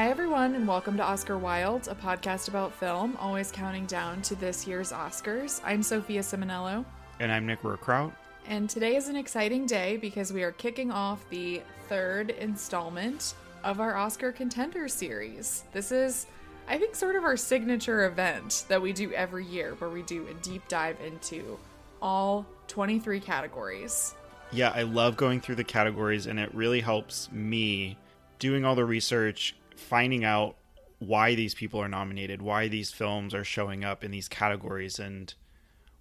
Hi, everyone, and welcome to Oscar Wild, a podcast about film, always counting down to this year's Oscars. I'm Sophia Simonello. And I'm Nick Rookrout. And today is an exciting day because we are kicking off the third installment of our Oscar Contender series. This is, I think, sort of our signature event that we do every year where we do a deep dive into all 23 categories. Yeah, I love going through the categories, and it really helps me doing all the research, finding out why these people are nominated, why these films are showing up in these categories, and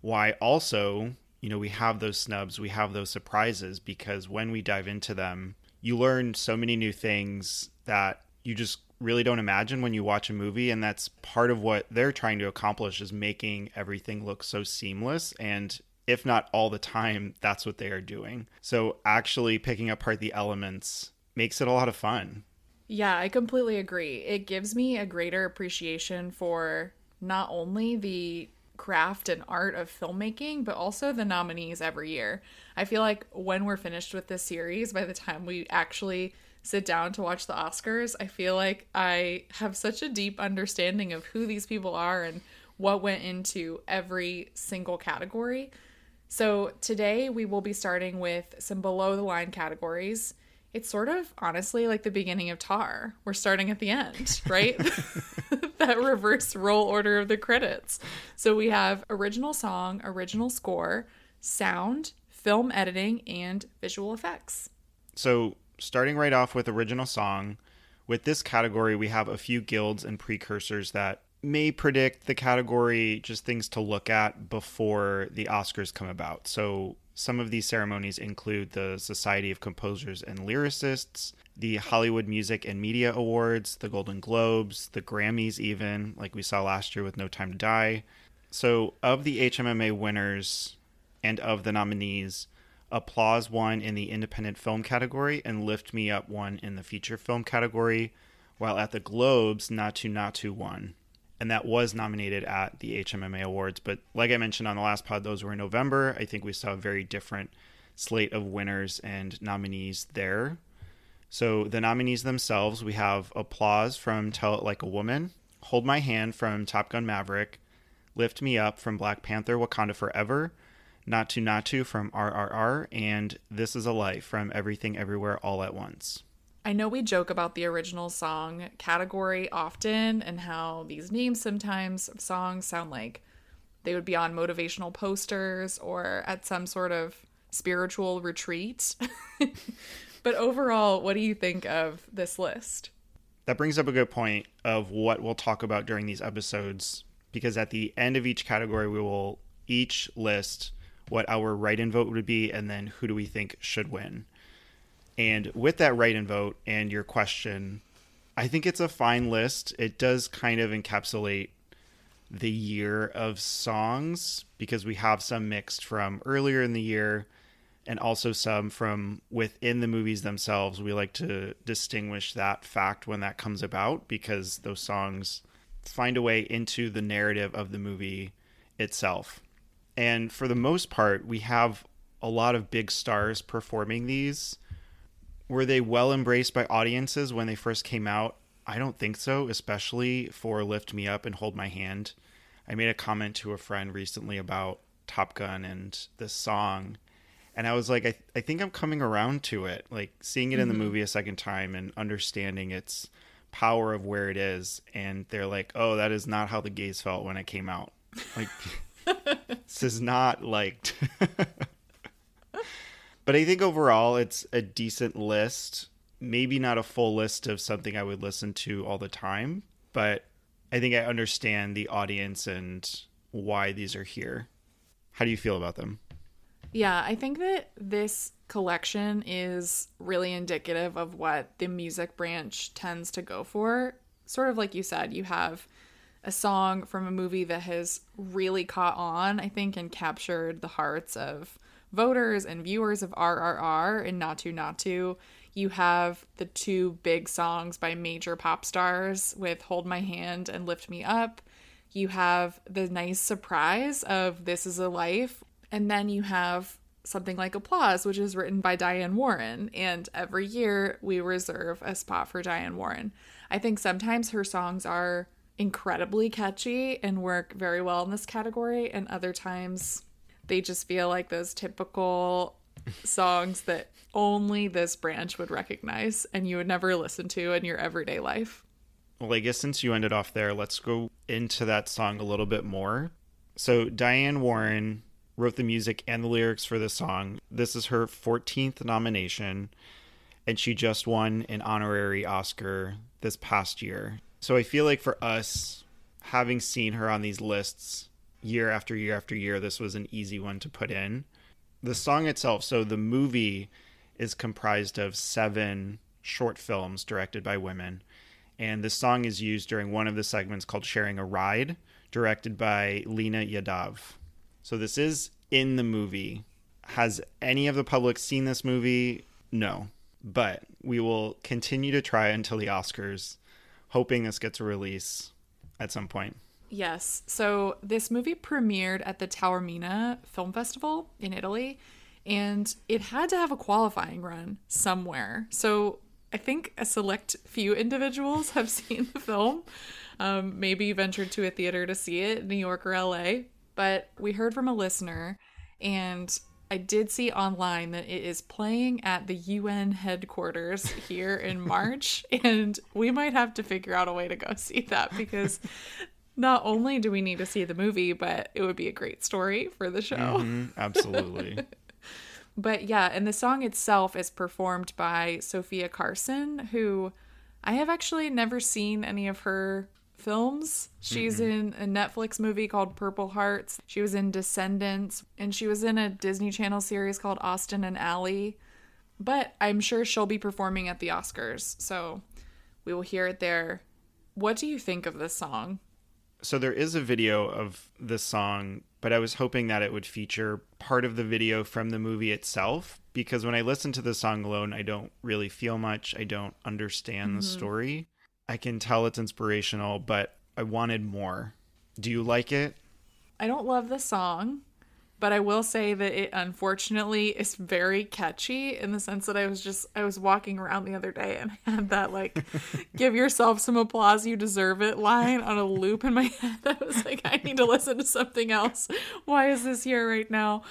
why also, you know, we have those snubs, we have those surprises, because when we dive into them, you learn so many new things that you just really don't imagine when you watch a movie and that's part of what they're trying to accomplish is making everything look so seamless and if not all the time that's what they are doing. So actually picking apart the elements makes it a lot of fun yeah, I completely agree. It gives me a greater appreciation for not only the craft and art of filmmaking, but also the nominees every year. I feel like when we're finished with this series, by the time we actually sit down to watch the Oscars, I feel like I have such a deep understanding of who these people are and what went into every single category. So today we will be starting with some below the line categories it's sort of honestly like the beginning of Tar. We're starting at the end, right? that reverse roll order of the credits. So we have original song, original score, sound, film editing, and visual effects. So, starting right off with original song, with this category, we have a few guilds and precursors that may predict the category, just things to look at before the Oscars come about. So, some of these ceremonies include the Society of Composers and Lyricists, the Hollywood Music and Media Awards, the Golden Globes, the Grammys, even, like we saw last year with No Time to Die. So, of the HMMA winners and of the nominees, Applause won in the independent film category and Lift Me Up won in the feature film category, while at the Globes, Naatu Naatu won and that was nominated at the HMMA Awards. But like I mentioned on the last pod, those were in November. I think we saw a very different slate of winners and nominees there. So the nominees themselves, we have Applause from Tell It Like a Woman, Hold My Hand from Top Gun Maverick, Lift Me Up from Black Panther Wakanda Forever, Naatu Naatu from RRR, and This Is a Life from Everything Everywhere All at Once. I know we joke about the original song category often and how these names sometimes of songs sound like they would be on motivational posters or at some sort of spiritual retreat. but overall, what do you think of this list? That brings up a good point of what we'll talk about during these episodes because at the end of each category, we will each list what our write in vote would be and then who do we think should win. And with that write in vote and your question, I think it's a fine list. It does kind of encapsulate the year of songs because we have some mixed from earlier in the year and also some from within the movies themselves. We like to distinguish that fact when that comes about because those songs find a way into the narrative of the movie itself. And for the most part, we have a lot of big stars performing these were they well embraced by audiences when they first came out? I don't think so, especially for Lift Me Up and Hold My Hand. I made a comment to a friend recently about Top Gun and this song. And I was like, I, th- I think I'm coming around to it. Like seeing it mm-hmm. in the mm-hmm. movie a second time and understanding its power of where it is. And they're like, oh, that is not how the gays felt when it came out. Like, this is not liked. But I think overall it's a decent list. Maybe not a full list of something I would listen to all the time, but I think I understand the audience and why these are here. How do you feel about them? Yeah, I think that this collection is really indicative of what the music branch tends to go for. Sort of like you said, you have a song from a movie that has really caught on, I think, and captured the hearts of voters and viewers of RRR and Naatu Naatu. You have the two big songs by major pop stars with Hold My Hand and Lift Me Up. You have the nice surprise of This Is a Life. And then you have something like Applause, which is written by Diane Warren. And every year we reserve a spot for Diane Warren. I think sometimes her songs are incredibly catchy and work very well in this category, and other times they just feel like those typical songs that only this branch would recognize and you would never listen to in your everyday life. Well, I guess since you ended off there, let's go into that song a little bit more. So, Diane Warren wrote the music and the lyrics for this song. This is her 14th nomination, and she just won an honorary Oscar this past year. So, I feel like for us, having seen her on these lists year after year after year, this was an easy one to put in. The song itself, so the movie is comprised of seven short films directed by women and the song is used during one of the segments called Sharing a Ride, directed by Leena Yadav. So this is in the movie. Has any of the public seen this movie? No. But we will continue to try until the Oscars, hoping this gets a release at some point. Yes. So this movie premiered at the Taormina Film Festival in Italy, and it had to have a qualifying run somewhere. So I think a select few individuals have seen the film, um, maybe ventured to a theater to see it, in New York or LA. But we heard from a listener, and I did see online that it is playing at the UN headquarters here in March, and we might have to figure out a way to go see that because not only do we need to see the movie, but it would be a great story for the show. Mm-hmm, absolutely. But yeah, and the song itself is performed by Sofia Carson, who I have actually never seen any of her films. She's mm-hmm. in a Netflix movie called Purple Hearts. She was in Descendants, and she was in a Disney Channel series called Austin and Ally. But I'm sure she'll be performing at the Oscars, so we will hear it there. What do you think of this song? So there is a video of this song, but I was hoping that it would feature part of the video from the movie itself because when I listen to the song alone, I don't really feel much. I don't understand mm-hmm. the story. I can tell it's inspirational, but I wanted more. Do you like it? I don't love the song but I will say that it unfortunately is very catchy in the sense that I was just I was walking around the other day and I had that like give yourself some applause you deserve it line on a loop in my head. I was like I need to listen to something else. Why is this here right now?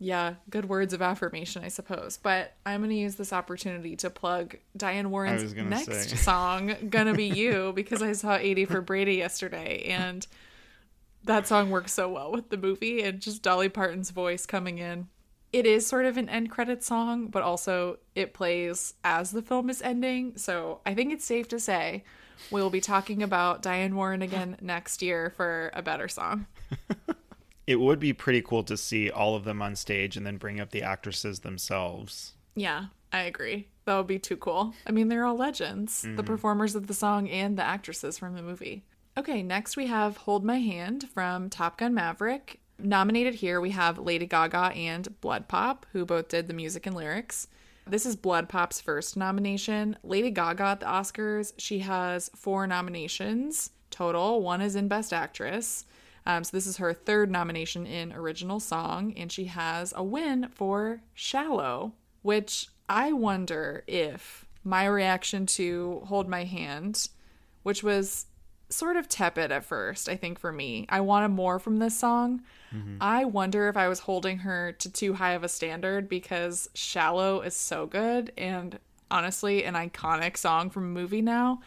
Yeah, good words of affirmation, I suppose. But I'm going to use this opportunity to plug Diane Warren's next say. song, Gonna Be You, because I saw 80 for Brady yesterday and that song works so well with the movie and just Dolly Parton's voice coming in. It is sort of an end credit song, but also it plays as the film is ending. So I think it's safe to say we'll be talking about Diane Warren again next year for a better song. it would be pretty cool to see all of them on stage and then bring up the actresses themselves. Yeah, I agree. That would be too cool. I mean, they're all legends, mm-hmm. the performers of the song and the actresses from the movie. Okay, next we have Hold My Hand from Top Gun Maverick. Nominated here, we have Lady Gaga and BloodPop, who both did the music and lyrics. This is BloodPop's first nomination. Lady Gaga at the Oscars, she has four nominations total. One is in Best Actress. Um, so this is her third nomination in Original Song, and she has a win for Shallow, which I wonder if my reaction to Hold My Hand, which was sort of tepid at first, I think, for me. I wanted more from this song. Mm-hmm. I wonder if I was holding her to too high of a standard because Shallow is so good and honestly an iconic song from a movie now.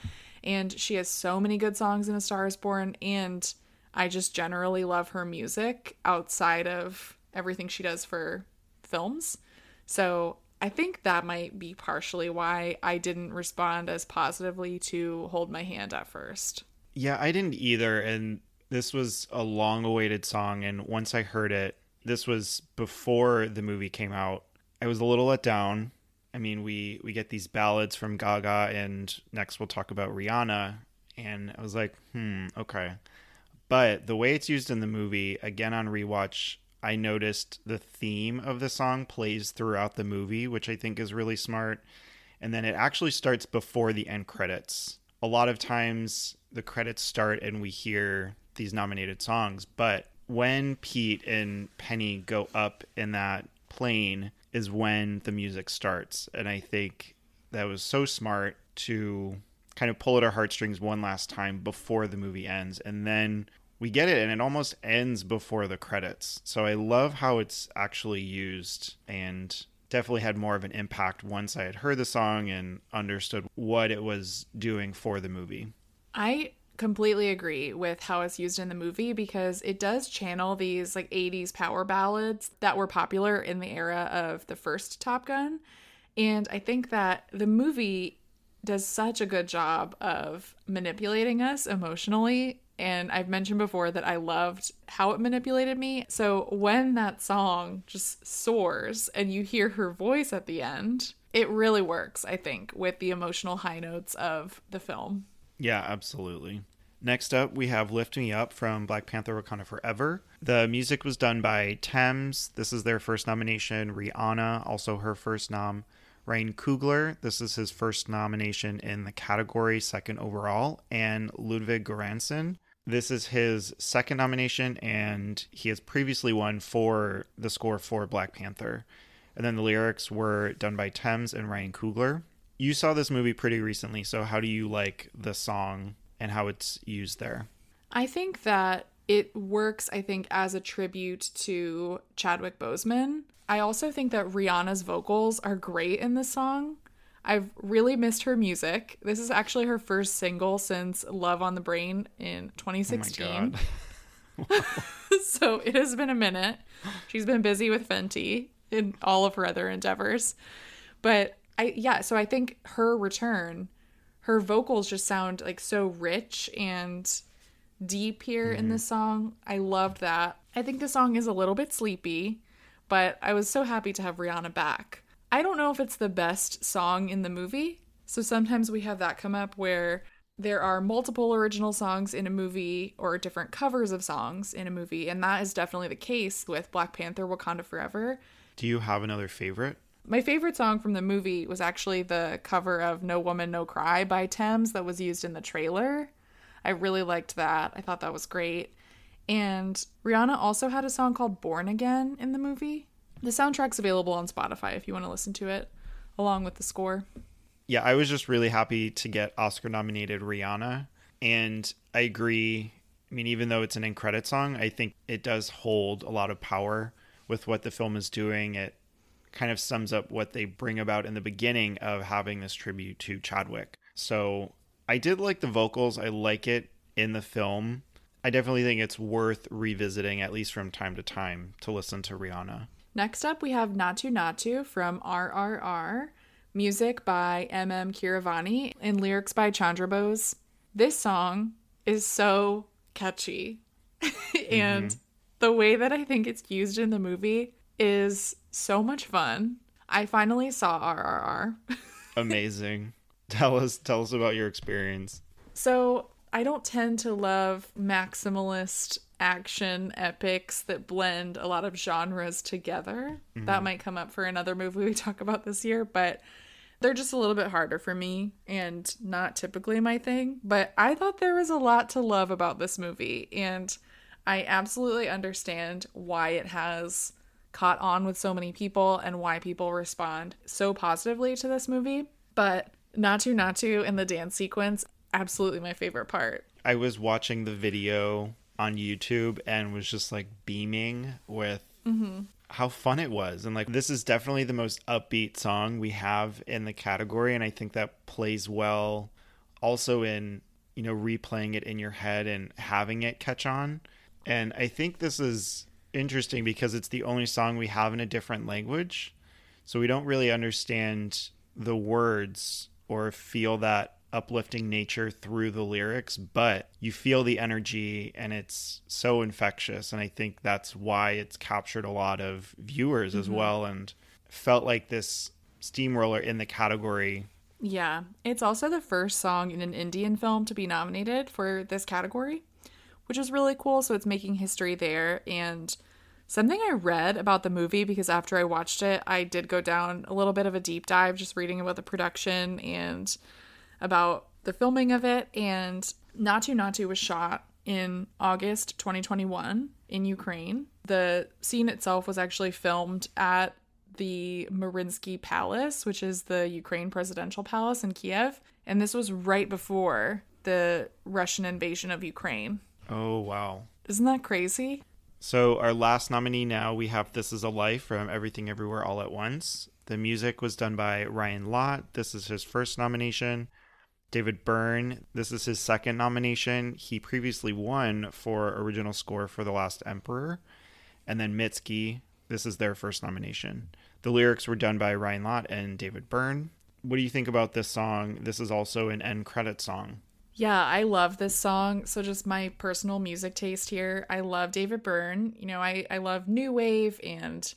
And she has so many good songs in A Star is Born. And I just generally love her music outside of everything she does for films. So I think that might be partially why I didn't respond as positively to Hold My Hand at first. Yeah, I didn't either. And this was a long awaited song. And once I heard it, this was before the movie came out. I was a little let down. I mean, we, we get these ballads from Gaga, and next we'll talk about Rihanna. And I was like, hmm, okay. But the way it's used in the movie, again on rewatch, I noticed the theme of the song plays throughout the movie, which I think is really smart. And then it actually starts before the end credits. A lot of times the credits start and we hear these nominated songs. But when Pete and Penny go up in that plane is when the music starts. And I think that was so smart to kind of pull at our heartstrings one last time before the movie ends. And then we get it, and it almost ends before the credits. So I love how it's actually used and definitely had more of an impact once I had heard the song and understood what it was doing for the movie. I completely agree with how it's used in the movie because it does channel these like 80s power ballads that were popular in the era of the first Top Gun. And I think that the movie does such a good job of manipulating us emotionally. And I've mentioned before that I loved how it manipulated me. So when that song just soars and you hear her voice at the end, it really works, I think, with the emotional high notes of the film. Yeah, absolutely. Next up, we have Lift Me Up from Black Panther Wakanda Forever. The music was done by Tems. This is their first nomination. Rihanna, also her first nom. Ryan Coogler, this is his first nomination in the category, second overall. And Ludwig Göransson, this is his second nomination, and he has previously won for the score for Black Panther. And then the lyrics were done by Tems and Ryan Coogler. You saw this movie pretty recently, so how do you like the song and how it's used there? I think that it works, I think, as a tribute to Chadwick Boseman. I also think that Rihanna's vocals are great in this song. I've really missed her music. This is actually her first single since Love on the Brain in 2016. Oh so it has been a minute. She's been busy with Fenty in all of her other endeavors. But I yeah, so I think her return her vocals just sound like so rich and deep here mm-hmm. in the song. I loved that. I think the song is a little bit sleepy, but I was so happy to have Rihanna back. I don't know if it's the best song in the movie. So sometimes we have that come up where there are multiple original songs in a movie or different covers of songs in a movie, and that is definitely the case with Black Panther Wakanda Forever. Do you have another favorite? My favorite song from the movie was actually the cover of No Woman No Cry by Tems that was used in the trailer. I really liked that. I thought that was great. And Rihanna also had a song called Born Again in the movie. The soundtrack's available on Spotify if you want to listen to it, along with the score. Yeah, I was just really happy to get Oscar nominated Rihanna. And I agree. I mean, even though it's an in credit song, I think it does hold a lot of power with what the film is doing. It kind of sums up what they bring about in the beginning of having this tribute to Chadwick. So I did like the vocals. I like it in the film. I definitely think it's worth revisiting, at least from time to time, to listen to Rihanna. Next up, we have Naatu Naatu from RRR, music by MM Keeravani, and lyrics by Chandra Bose. This song is so catchy. and mm-hmm. the way that I think it's used in the movie is so much fun. I finally saw RRR. Amazing. Tell us tell us about your experience. So, I don't tend to love maximalist action epics that blend a lot of genres together. Mm-hmm. That might come up for another movie we talk about this year, but they're just a little bit harder for me and not typically my thing. But I thought there was a lot to love about this movie, and I absolutely understand why it has caught on with so many people and why people respond so positively to this movie. But Naatu Naatu in the dance sequence, absolutely my favorite part. I was watching the video on YouTube and was just like beaming with mm-hmm. how fun it was. And like, this is definitely the most upbeat song we have in the category. And I think that plays well also in, you know, replaying it in your head and having it catch on. And I think this is interesting because it's the only song we have in a different language. So we don't really understand the words or feel that uplifting nature through the lyrics, but you feel the energy and it's so infectious. And I think that's why it's captured a lot of viewers mm-hmm. as well and felt like this steamroller in the category. Yeah. It's also the first song in an Indian film to be nominated for this category which is really cool. So it's making history there. And something I read about the movie, because after I watched it, I did go down a little bit of a deep dive just reading about the production and about the filming of it. And Natu Naatu was shot in August 2021 in Ukraine. The scene itself was actually filmed at the Mariinsky Palace, which is the Ukraine presidential palace in Kiev. And this was right before the Russian invasion of Ukraine. Oh, wow. Isn't that crazy? So, our last nominee now, we have This Is a Life from Everything Everywhere All at Once. The music was done by Ryan Lott. This is his first nomination. David Byrne, this is his second nomination. He previously won for original score for The Last Emperor. And then Mitski, this is their first nomination. The lyrics were done by Ryan Lott and David Byrne. What do you think about this song? This is also an end credit song. Yeah, I love this song. So just my personal music taste here. I love David Byrne. You know, I, I love new wave and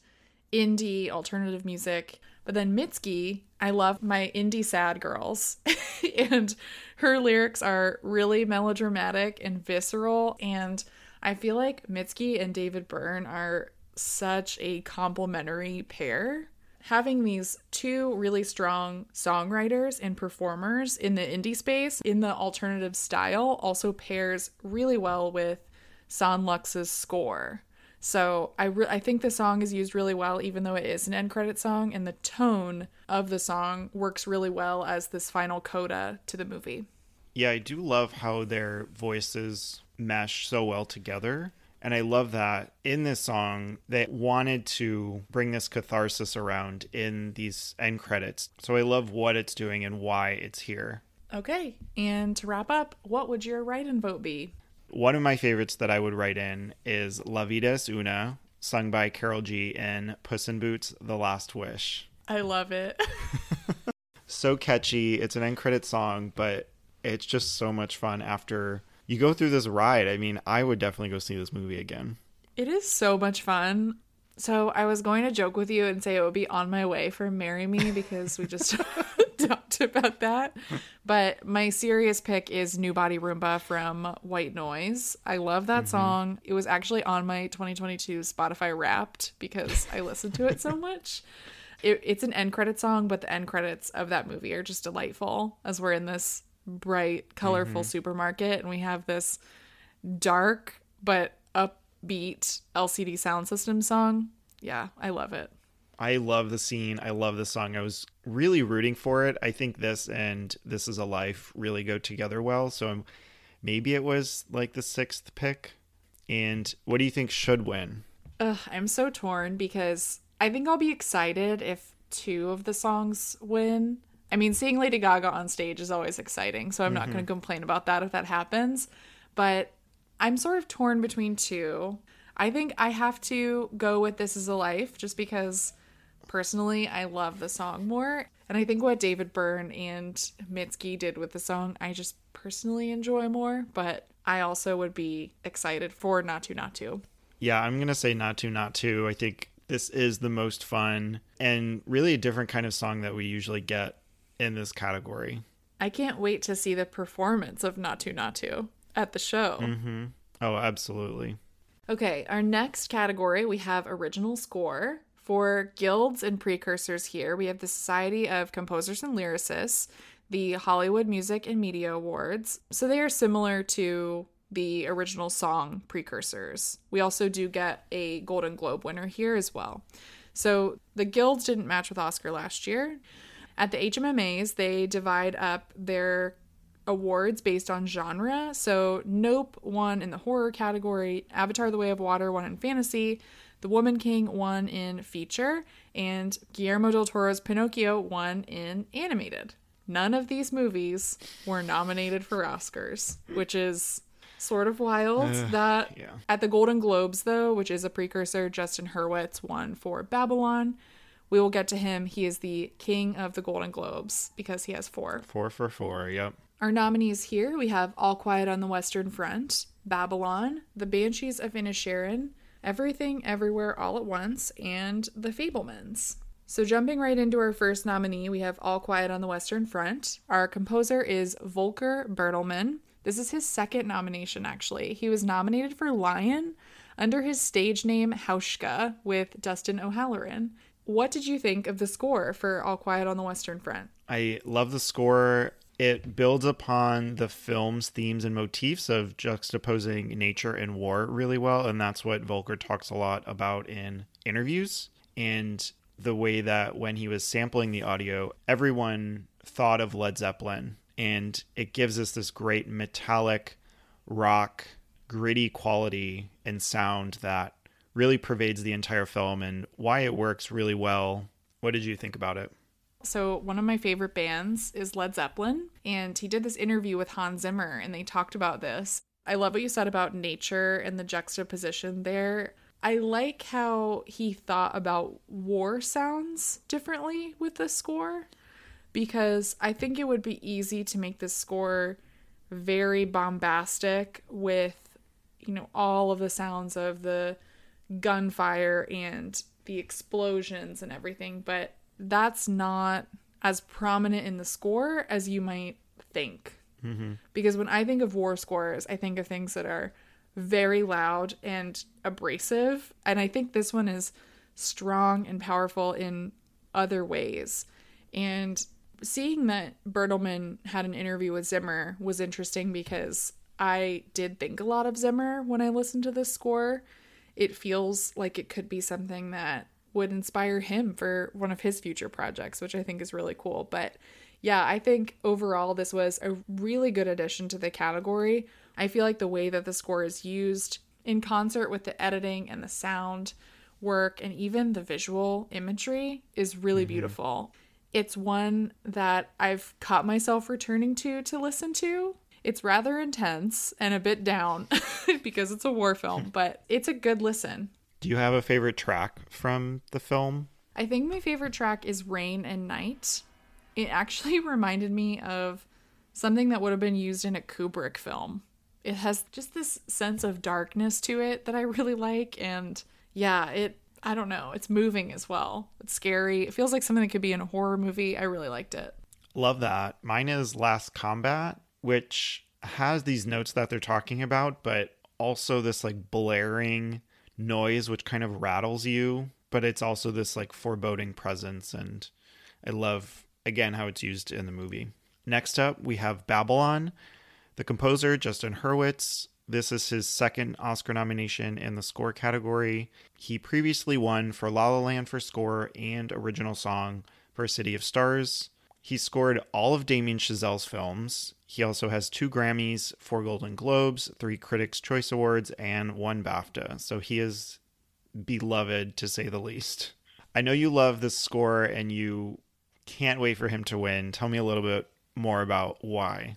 indie alternative music. But then Mitski, I love my indie sad girls. and her lyrics are really melodramatic and visceral. And I feel like Mitski and David Byrne are such a complementary pair. Having these two really strong songwriters and performers in the indie space in the alternative style also pairs really well with Son Lux's score. So I re- I think the song is used really well, even though it is an end credit song, and the tone of the song works really well as this final coda to the movie. Yeah, I do love how their voices mesh so well together. And I love that in this song, they wanted to bring this catharsis around in these end credits. So I love what it's doing and why it's here. Okay, and to wrap up, what would your write and vote be? One of my favorites that I would write in is La Vida es Una, sung by Karol G in Puss in Boots The Last Wish. I love it. so catchy. It's an end credit song, but it's just so much fun after you go through this ride. I mean, I would definitely go see this movie again. It is so much fun. So I was going to joke with you and say it would be on my way for Marry Me because we just talked about that. But my serious pick is New Body Rhumba from White Noise. I love that mm-hmm. song. It was actually on my 2022 Spotify Wrapped because I listened to it so much. It, it's an end credit song, but the end credits of that movie are just delightful as we're in this bright, colorful mm-hmm. supermarket and we have this dark but upbeat LCD sound system song. Yeah, I love it. I love the scene. I love the song. I was really rooting for it. I think this and This Is a Life really go together well. So I'm, maybe it was like the sixth pick. And what do you think should win? Ugh, I'm so torn because I think I'll be excited if two of the songs win. I mean, seeing Lady Gaga on stage is always exciting, so I'm mm-hmm. not going to complain about that if that happens. But I'm sort of torn between two. I think I have to go with This Is a Life just because personally I love the song more. And I think what David Byrne and Mitski did with the song, I just personally enjoy more. But I also would be excited for Naatu Naatu. Yeah, I'm going to say Naatu Naatu. I think this is the most fun and really a different kind of song that we usually get in this category. I can't wait to see the performance of Naatu Naatu at the show. Mm-hmm. Oh, absolutely. Okay, our next category we have original score. For guilds and precursors here, we have the Society of Composers and Lyricists, the Hollywood Music and Media Awards. So they are similar to the original song precursors. We also do get a Golden Globe winner here as well. So the guilds didn't match with Oscar last year. At the HMMAs, they divide up their awards based on genre. So Nope won in the horror category, Avatar The Way of Water won in fantasy, The Woman King won in feature, and Guillermo del Toro's Pinocchio won in animated. None of these movies were nominated for Oscars, which is sort of wild. Uh, that yeah. at the Golden Globes, though, which is a precursor, Justin Hurwitz won for Babylon. We will get to him. He is the king of the Golden Globes because he has four. Four for four, yep. Our nominees here we have All Quiet on the Western Front, Babylon, The Banshees of Inisherin, Everything Everywhere All at Once, and The Fabelmans. So, jumping right into our first nominee, we have All Quiet on the Western Front. Our composer is Volker Bertelmann. This is his second nomination, actually. He was nominated for Lion under his stage name Hauschka with Dustin O'Halloran. What did you think of the score for All Quiet on the Western Front? I love the score. It builds upon the film's themes and motifs of juxtaposing nature and war really well. And that's what Volker talks a lot about in interviews. And the way that when he was sampling the audio, everyone thought of Led Zeppelin, and it gives us this great metallic rock, gritty quality and sound that really pervades the entire film and why it works really well. What did you think about it? So, one of my favorite bands is Led Zeppelin, and he did this interview with Hans Zimmer, and they talked about this. I love what you said about nature and the juxtaposition there. I like how he thought about war sounds differently with the score because I think it would be easy to make this score very bombastic with, you know, all of the sounds of the gunfire and the explosions and everything, but that's not as prominent in the score as you might think. Mm-hmm. Because when I think of war scores, I think of things that are very loud and abrasive. And I think this one is strong and powerful in other ways. And seeing that Bertelmann had an interview with Zimmer was interesting because I did think a lot of Zimmer when I listened to this score. It feels like it could be something that would inspire him for one of his future projects, which I think is really cool. But yeah, I think overall this was a really good addition to the category. I feel like the way that the score is used in concert with the editing and the sound work and even the visual imagery is really mm-hmm. beautiful. It's one that I've caught myself returning to to listen to. It's rather intense and a bit down because it's a war film, but it's a good listen. Do you have a favorite track from the film? I think my favorite track is Rain and Night. It actually reminded me of something that would have been used in a Kubrick film. It has just this sense of darkness to it that I really like and yeah, it I don't know. It's moving as well. It's scary. It feels like something that could be in a horror movie. I really liked it. Love that. Mine is Last Combat, which has these notes that they're talking about, but also this like blaring noise which kind of rattles you, but it's also this like foreboding presence and I love again how it's used in the movie. Next up, we have Babylon. The composer Justin Hurwitz this is his second Oscar nomination in the score category. He previously won for La La Land for score and original song for City of Stars. He scored all of Damien Chazelle's films. He also has two Grammys, four Golden Globes, three Critics' Choice Awards, and one BAFTA. So he is beloved to say the least. I know you love this score and you can't wait for him to win. Tell me a little bit more about why.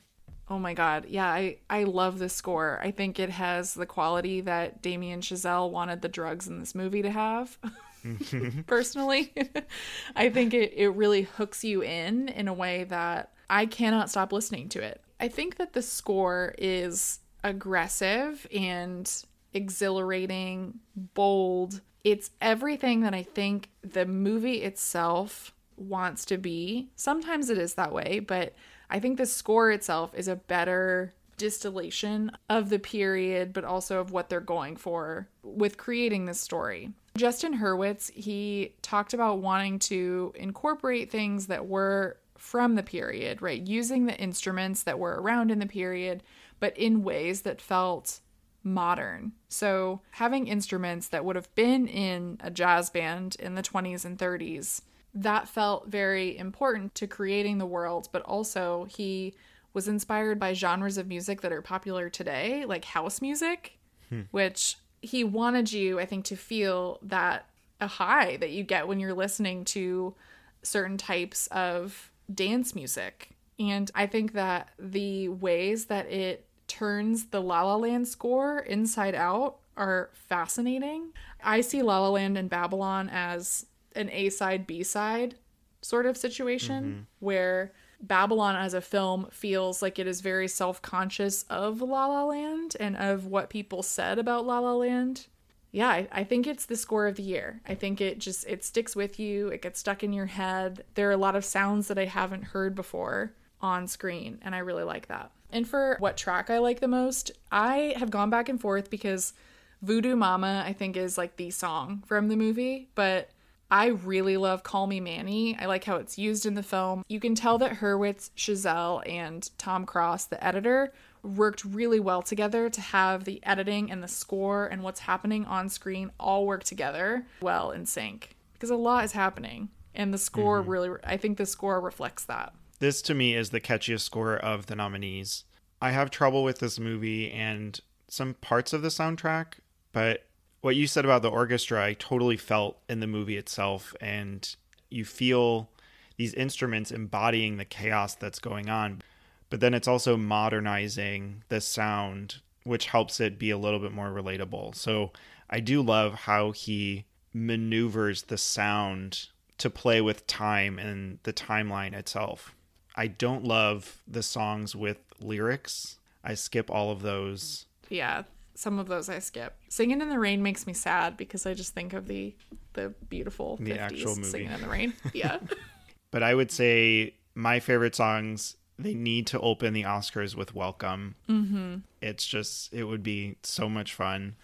Oh my god. Yeah, I I love this score. I think it has the quality that Damien Chazelle wanted the drugs in this movie to have. Personally, I think it it really hooks you in in a way that I cannot stop listening to it. I think that the score is aggressive and exhilarating, bold. It's everything that I think the movie itself wants to be. Sometimes it is that way, but I think the score itself is a better distillation of the period, but also of what they're going for with creating this story. Justin Hurwitz, he talked about wanting to incorporate things that were from the period, right? Using the instruments that were around in the period, but in ways that felt modern. So, having instruments that would have been in a jazz band in the 20s and 30s that felt very important to creating the world, but also he was inspired by genres of music that are popular today, like house music, hmm. which he wanted you, I think, to feel that a high that you get when you're listening to certain types of dance music. And I think that the ways that it turns the La La Land score inside out are fascinating. I see La La Land and Babylon as an A side, B side sort of situation mm-hmm. where Babylon as a film feels like it is very self conscious of La La Land and of what people said about La La Land. Yeah, I, I, think it's the score of the year. I think it just it sticks with you. It gets stuck in your head. There are a lot of sounds that I haven't heard before on screen, and I really like that. And for what track I like the most, I have gone back and forth because Voodoo Mama I think is like the song from the movie, but I really love Call Me Manny. I like how it's used in the film. You can tell that Hurwitz, Chazelle, and Tom Cross, the editor, worked really well together to have the editing and the score and what's happening on screen all work together well in sync. because a lot is happening. And the score mm-hmm. really, I think the score reflects that. This to me is the catchiest score of the nominees. I have trouble with this movie and some parts of the soundtrack, but what you said about the orchestra, I totally felt in the movie itself. And you feel these instruments embodying the chaos that's going on. But then it's also modernizing the sound, which helps it be a little bit more relatable. So I do love how he maneuvers the sound to play with time and the timeline itself. I don't love the songs with lyrics. I skip all of those. Yeah, some of those I skip. Singing in the Rain makes me sad because I just think of the the beautiful The 50s actual movie. Singing in the Rain. Yeah. But I would say my favorite songs, they need to open the Oscars with Welcome. Mm-hmm. It's just, it would be so much fun.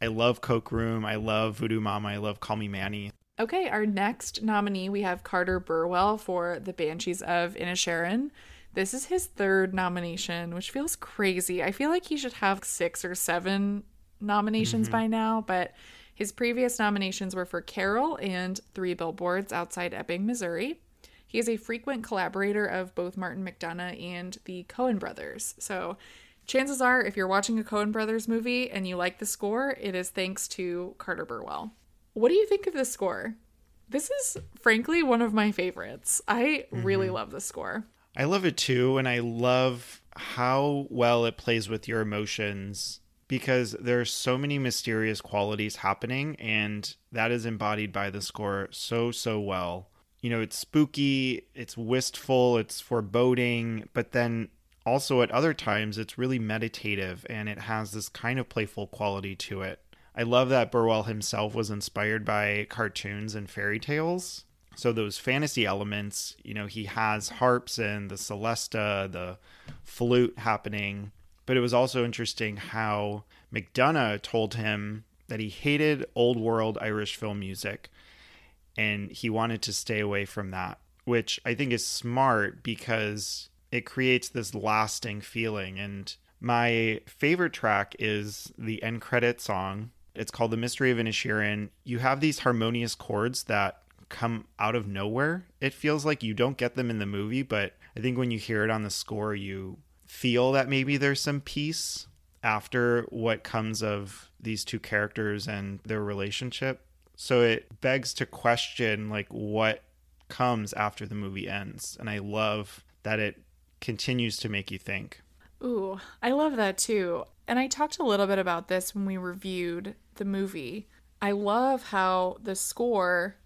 I love Coke Room. I love Voodoo Mama. I love Call Me Manny. Okay, our next nominee, we have Carter Burwell for The Banshees of Inisherin. This is his third nomination, which feels crazy. I feel like he should have six or seven nominations mm-hmm. by now, but his previous nominations were for Carol and Three Billboards Outside Ebbing, Missouri. He is a frequent collaborator of both Martin McDonagh and the Coen brothers. So, chances are, if you're watching a Coen brothers movie and you like the score, it is thanks to Carter Burwell. What do you think of the score? This is frankly one of my favorites. I really mm-hmm. love the score. I love it too. And I love how well it plays with your emotions because there's so many mysterious qualities happening. And that is embodied by the score so, so well. You know, it's spooky, it's wistful, it's foreboding, but then also at other times it's really meditative and it has this kind of playful quality to it. I love that Burwell himself was inspired by cartoons and fairy tales. So those fantasy elements, you know, he has harps and the celesta, the flute happening. But it was also interesting how McDonagh told him that he hated old world Irish film music and he wanted to stay away from that, which I think is smart because it creates this lasting feeling. And my favorite track is the end credit song. It's called The Mystery of Inisherin. You have these harmonious chords that come out of nowhere. It feels like you don't get them in the movie, but I think when you hear it on the score, you feel that maybe there's some peace after what comes of these two characters and their relationship. So it begs to question like what comes after the movie ends. And I love that it continues to make you think. Ooh, I love that too. And I talked a little bit about this when we reviewed the movie. I love how the score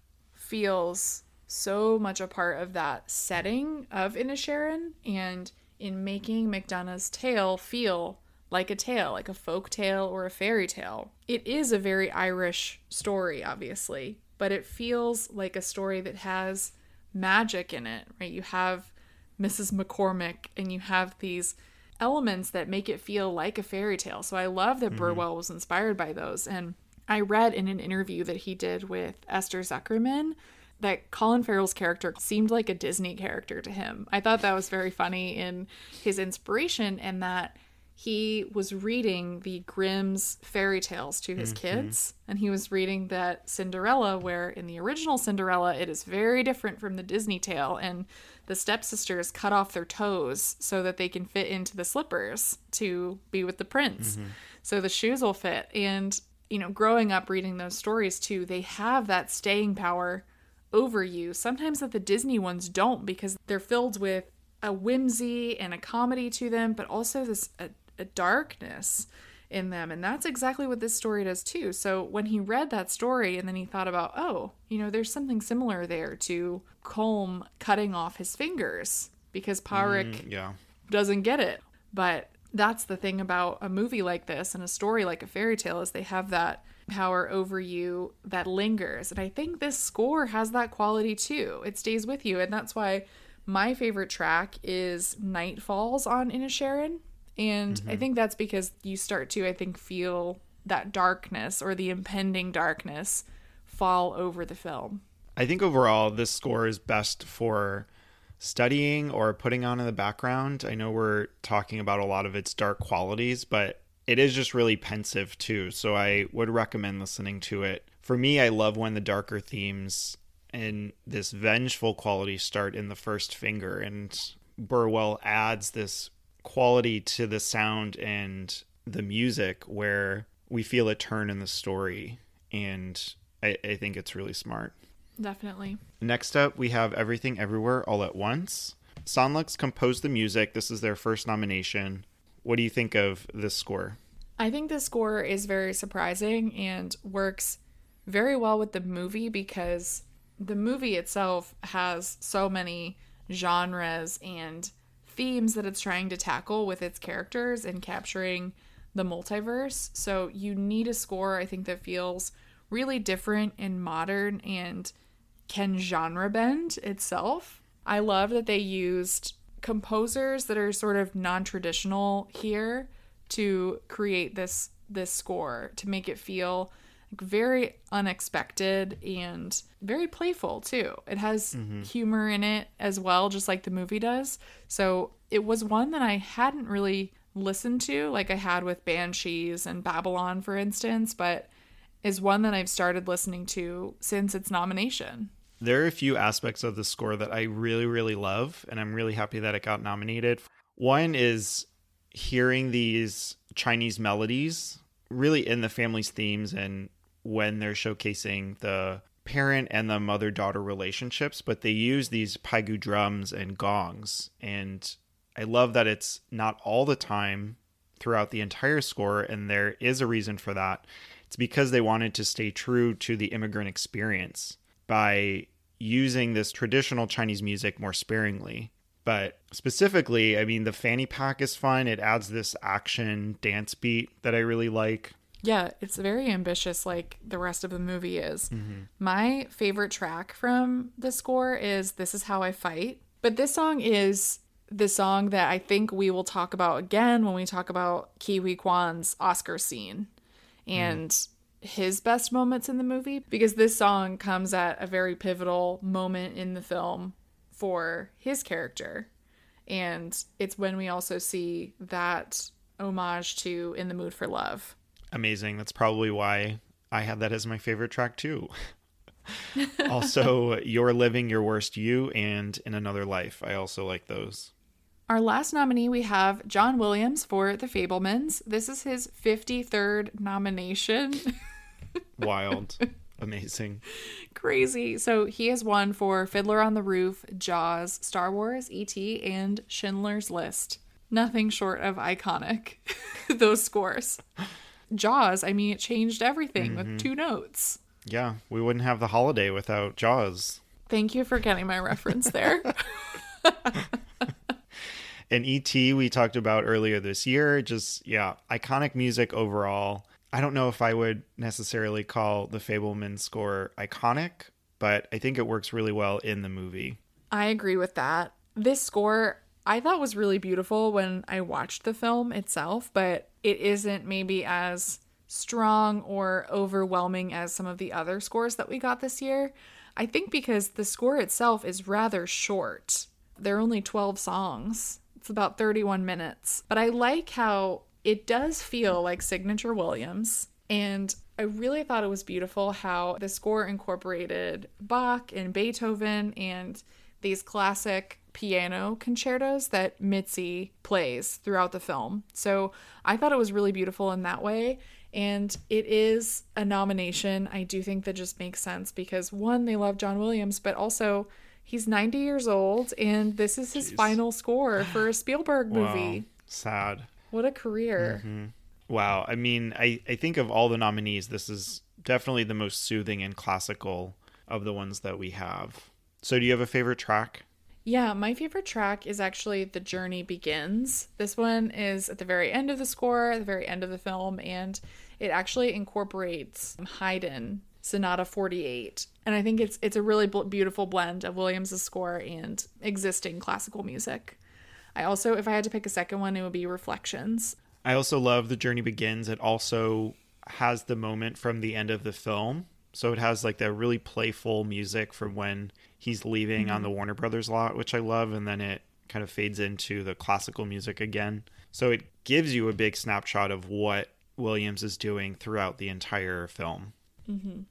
feels so much a part of that setting of Inisherin and in making McDonagh's tale feel like a tale, like a folk tale or a fairy tale. It is a very Irish story, obviously, but it feels like a story that has magic in it, right? You have Mrs. McCormick and you have these elements that make it feel like a fairy tale. So I love that mm-hmm. Burwell was inspired by those. And I read in an interview that he did with Esther Zuckerman that Colin Farrell's character seemed like a Disney character to him. I thought that was very funny in his inspiration and that he was reading the Grimm's fairy tales to his mhm. kids and he was reading that Cinderella where in the original Cinderella it is very different from the Disney tale and the stepsisters cut off their toes so that they can fit into the slippers to be with the prince. Mm-hmm. So the shoes will fit and you know growing up reading those stories too they have that staying power over you sometimes that the Disney ones don't because they're filled with a whimsy and a comedy to them but also this a, a darkness in them and that's exactly what this story does too so when he read that story and then he thought about oh you know there's something similar there to Colm cutting off his fingers because Pádraic mm, Yeah. doesn't get it. But that's the thing about a movie like this and a story like a fairy tale is they have that power over you that lingers. And I think this score has that quality too. It stays with you and that's why my favorite track is Night Falls on Inisherin. And I mm-hmm. think that's because you start to I think feel that darkness or the impending darkness fall over the film. I think overall this score is best for studying or putting on in the background. I know we're talking about a lot of its dark qualities, but it is just really pensive too. So I would recommend listening to it. For me, I love when the darker themes and this vengeful quality start in the first finger and Burwell adds this quality to the sound and the music where we feel a turn in the story and I, I think it's really smart. Definitely. Next up, we have Everything Everywhere All at Once. Son Lux composed the music. This is their first nomination. What do you think of this score? I think the score is very surprising and works very well with the movie because the movie itself has so many genres and themes that it's trying to tackle with its characters and capturing the multiverse. So you need a score, I think, that feels really different and modern and can genre bend itself. I love that they used composers that are sort of non-traditional here to create this this score to make it feel like very unexpected and very playful too. It has mm-hmm. humor in it as well just like the movie does. So it was one that I hadn't really listened to like I had with Banshees and Babylon for instance, but is one that I've started listening to since its nomination. There are a few aspects of the score that I really, really love, and I'm really happy that it got nominated. One is hearing these Chinese melodies really in the family's themes and when they're showcasing the parent and the mother daughter relationships, but they use these paigu drums and gongs. And I love that it's not all the time throughout the entire score, and there is a reason for that. It's because they wanted to stay true to the immigrant experience by using this traditional Chinese music more sparingly. But specifically, I mean, the fanny pack is fun. It adds this action dance beat that I really like. Yeah, it's very ambitious, like the rest of the movie is. Mm-hmm. My favorite track from the score is This Is How I Fight. But this song is the song that I think we will talk about again when we talk about Ke Huy Quan's Oscar scene and mm. His best moments in the movie because this song comes at a very pivotal moment in the film for his character. And it's when we also see that homage to In the Mood for Love. Amazing. That's probably why I had that as my favorite track too. also, You're Living Your Worst You and In Another Life. I also like those. Our last nominee, we have John Williams for The Fabelmans. This is his 53rd nomination. Wild. Amazing. Crazy. So he has won for Fiddler on the Roof, Jaws, Star Wars, E.T., and Schindler's List. Nothing short of iconic, those scores. Jaws, I mean, it changed everything mm-hmm. with two notes. Yeah, we wouldn't have the holiday without Jaws. Thank you for getting my reference there. and ET we talked about earlier this year. Just yeah, iconic music overall. I don't know if I would necessarily call the Fabelman score iconic, but I think it works really well in the movie. I agree with that. This score I thought was really beautiful when I watched the film itself, but it isn't maybe as strong or overwhelming as some of the other scores that we got this year. I think because the score itself is rather short. There are only 12 songs. It's about 31 minutes. But I like how it does feel like signature Williams. And I really thought it was beautiful how the score incorporated Bach and Beethoven and these classic piano concertos that Mitzi plays throughout the film. So I thought it was really beautiful in that way. And it is a nomination. I do think that just makes sense because one, they love John Williams, but also He's 90 years old, and this is his Jeez. final score for a Spielberg movie. Wow. Sad. What a career. Mm-hmm. Wow. I mean, I, I think of all the nominees, this is definitely the most soothing and classical of the ones that we have. So, do you have a favorite track? Yeah, my favorite track is actually The Journey Begins. This one is at the very end of the score, at the very end of the film, and it actually incorporates Haydn Sonata 48. And I think it's it's a really beautiful blend of Williams' score and existing classical music. I also if I had to pick a second one it would be Reflections. I also love The Journey Begins. It also has the moment from the end of the film. So it has like that really playful music from when he's leaving mm-hmm. on the Warner Brothers lot, which I love, and then it kind of fades into the classical music again. So it gives you a big snapshot of what Williams is doing throughout the entire film. Mm-hmm.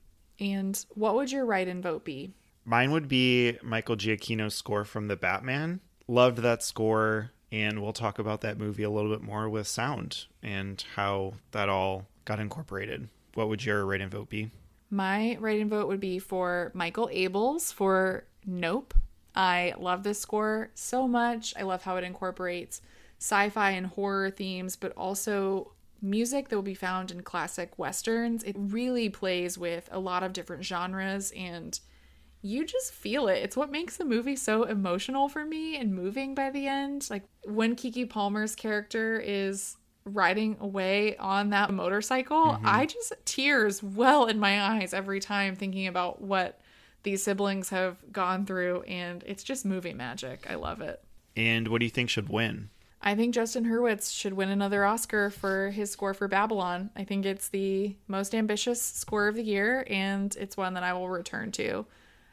And what would your write and vote be? Mine would be Michael Giacchino's score from The Batman. Loved that score, and we'll talk about that movie a little bit more with sound and how that all got incorporated. What would your and vote be? My and vote would be for Michael Abels for Nope. I love this score so much. I love how it incorporates sci fi and horror themes, but also music that will be found in classic westerns. It really plays with a lot of different genres and you just feel it. It's what makes the movie so emotional for me and moving by the end. Like when Keke Palmer's character is riding away on that motorcycle, mm-hmm. I just tears well in my eyes every time thinking about what these siblings have gone through and it's just movie magic. I love it. And what do you think should win? I think Justin Hurwitz should win another Oscar for his score for Babylon. I think it's the most ambitious score of the year, and it's one that I will return to,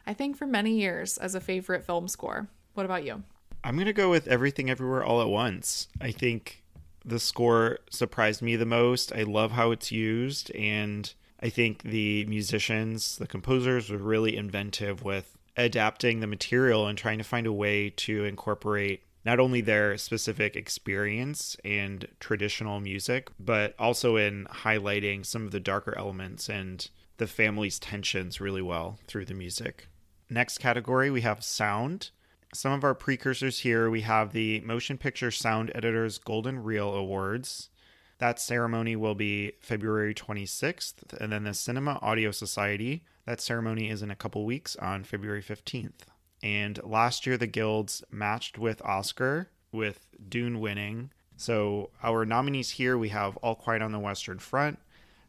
I think, for many years as a favorite film score. What about you? I'm going to go with Everything Everywhere All at Once. I think the score surprised me the most. I love how it's used, and I think the musicians, the composers, were really inventive with adapting the material and trying to find a way to incorporate not only their specific experience and traditional music, but also in highlighting some of the darker elements and the family's tensions really well through the music. Next category, we have sound. Some of our precursors here we have the Motion Picture Sound Editors Golden Reel Awards. That ceremony will be February 26th, and then the Cinema Audio Society. That ceremony is in a couple weeks on February 15th. And last year, the guilds matched with Oscar, with Dune winning. So, our nominees here we have All Quiet on the Western Front,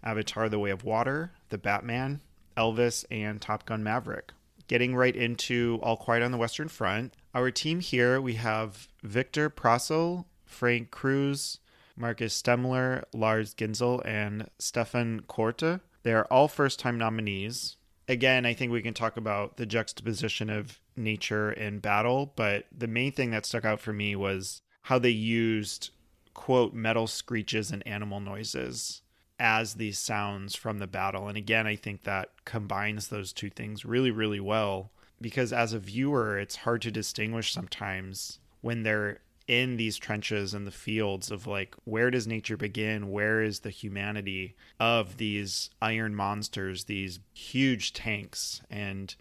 Avatar The Way of Water, The Batman, Elvis, and Top Gun Maverick. Getting right into All Quiet on the Western Front, our team here we have Viktor Prášil, Frank Kruse, Markus Stemler, Lars Ginzel, and Stefan Korte. They are all first time nominees. Again, I think we can talk about the juxtaposition of nature and battle, but the main thing that stuck out for me was how they used, quote, metal screeches and animal noises as these sounds from the battle. And again, I think that combines those two things really, really well because as a viewer, it's hard to distinguish sometimes when they're in these trenches and the fields of like where does nature begin? Where is the humanity of these iron monsters these huge tanks and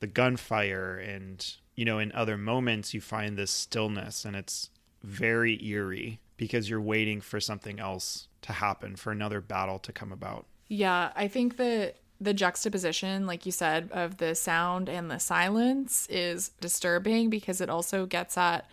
the gunfire? And you know in other moments you find this stillness and it's very eerie because you're waiting for something else to happen for another battle to come about Yeah, I think that the juxtaposition, like you said, of the sound and the silence is disturbing because it also gets at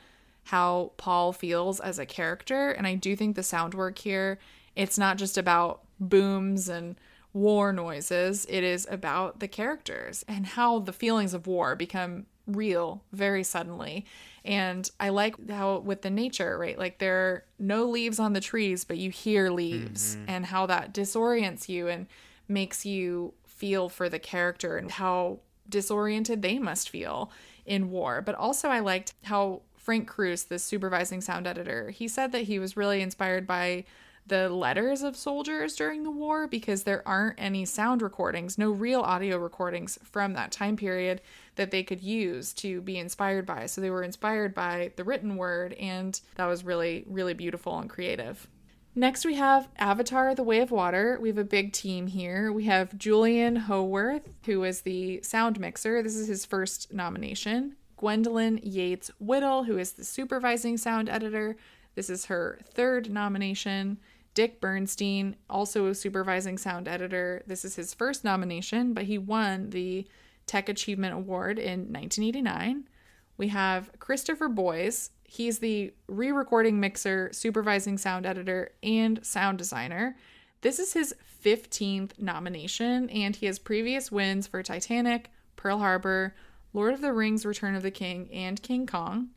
how Paul feels as a character. And I do think the sound work here, it's not just about booms and war noises, it is about the characters and how the feelings of war become real very suddenly. And I like how with the nature, right? Like there are no leaves on the trees, but you hear leaves mm-hmm. and how that disorients you and makes you feel for the character and how disoriented they must feel in war. But also I liked how Frank Kruse, the supervising sound editor, he said that he was really inspired by the letters of soldiers during the war because there aren't any sound recordings, no real audio recordings from that time period that they could use to be inspired by. So they were inspired by the written word, and that was really, really beautiful and creative. Next, we have Avatar The Way of Water. We have a big team here. We have Julian Howarth, who is the sound mixer. This is his first nomination. Gwendolyn Yates Whittle, who is the supervising sound editor. This is her third nomination. Dick Bernstein, also a supervising sound editor. This is his first nomination, but he won the Tech Achievement Award in 1989. We have Christopher Boyes. He's the re recording mixer, supervising sound editor, and sound designer. This is his 15th nomination, and he has previous wins for Titanic, Pearl Harbor, Lord of the Rings Return of the King, and King Kong.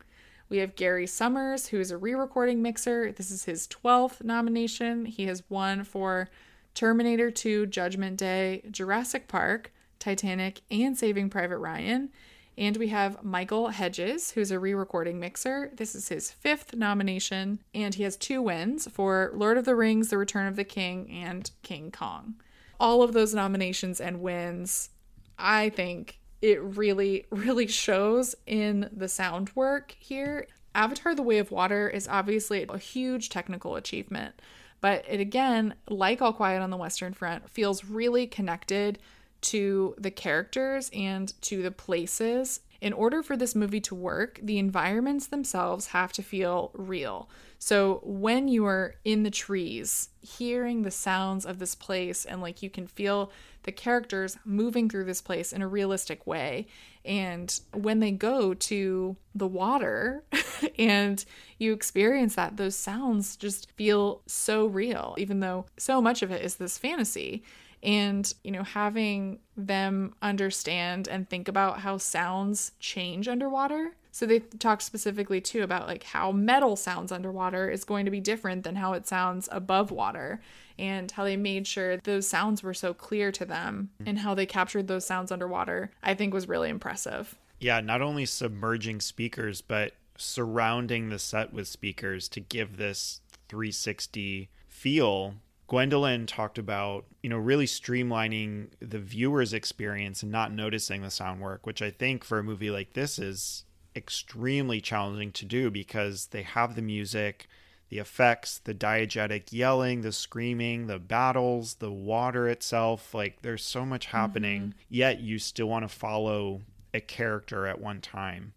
We have Gary Summers, who is a re recording mixer. This is his 12th nomination. He has won for Terminator 2, Judgment Day, Jurassic Park, Titanic, and Saving Private Ryan. And we have Michael Hedges, who's a re recording mixer. This is his fifth nomination, and he has two wins for Lord of the Rings, The Return of the King, and King Kong. All of those nominations and wins, I think it really, really shows in the sound work here. Avatar The Way of Water is obviously a huge technical achievement, but it again, like All Quiet on the Western Front, feels really connected to the characters and to the places. In order for this movie to work, the environments themselves have to feel real. So when you are in the trees, hearing the sounds of this place, and like you can feel the characters moving through this place in a realistic way. And when they go to the water and you experience that, those sounds just feel so real, even though so much of it is this fantasy and you know having them understand and think about how sounds change underwater. So they talk specifically too about like how metal sounds underwater is going to be different than how it sounds above water and how they made sure those sounds were so clear to them mm-hmm. and how they captured those sounds underwater i think was really impressive. Yeah not only submerging speakers but surrounding the set with speakers to give this 360 feel Gwendolyn talked about, you know, really streamlining the viewer's experience and not noticing the sound work, which I think for a movie like this is extremely challenging to do because they have the music, the effects, the diegetic yelling, the screaming, the battles, the water itself. Like there's so much happening, mm-hmm. yet you still want to follow a character at one time.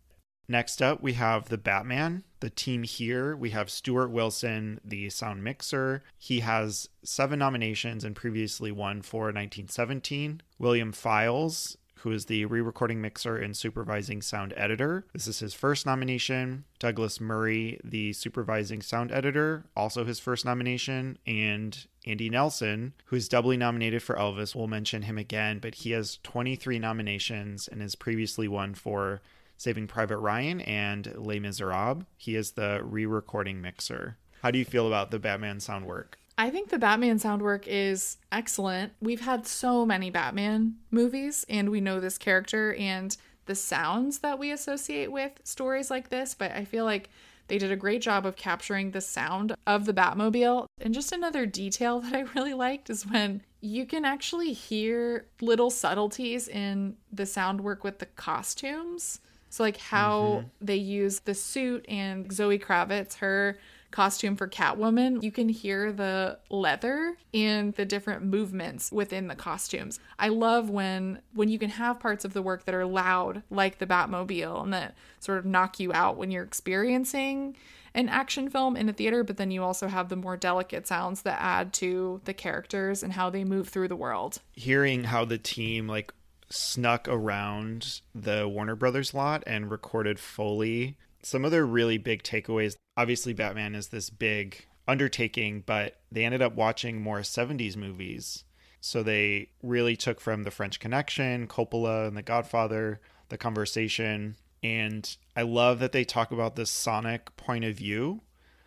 Next up, we have the Batman. The team here, we have Stuart Wilson, the sound mixer. He has seven nominations and previously won for 1917. William Files, who is the re recording mixer and supervising sound editor. This is his first nomination. Douglas Murray, the supervising sound editor, also his first nomination. And Andy Nelson, who's doubly nominated for Elvis. We'll mention him again, but he has 23 nominations and has previously won for Saving Private Ryan and Les Miserables. He is the re recording mixer. How do you feel about the Batman sound work? I think the Batman sound work is excellent. We've had so many Batman movies, and we know this character and the sounds that we associate with stories like this, but I feel like they did a great job of capturing the sound of the Batmobile. And just another detail that I really liked is when you can actually hear little subtleties in the sound work with the costumes. So like how mm-hmm. they use the suit and Zoe Kravitz, her costume for Catwoman, you can hear the leather and the different movements within the costumes. I love when when you can have parts of the work that are loud like the Batmobile and that sort of knock you out when you're experiencing an action film in a theater, but then you also have the more delicate sounds that add to the characters and how they move through the world. Hearing how the team like snuck around the Warner Brothers lot and recorded Foley. Some other really big takeaways obviously, Batman is this big undertaking, but they ended up watching more 70s movies. So they really took from The French Connection, Coppola, and The Godfather, The Conversation. And I love that they talk about this sonic point of view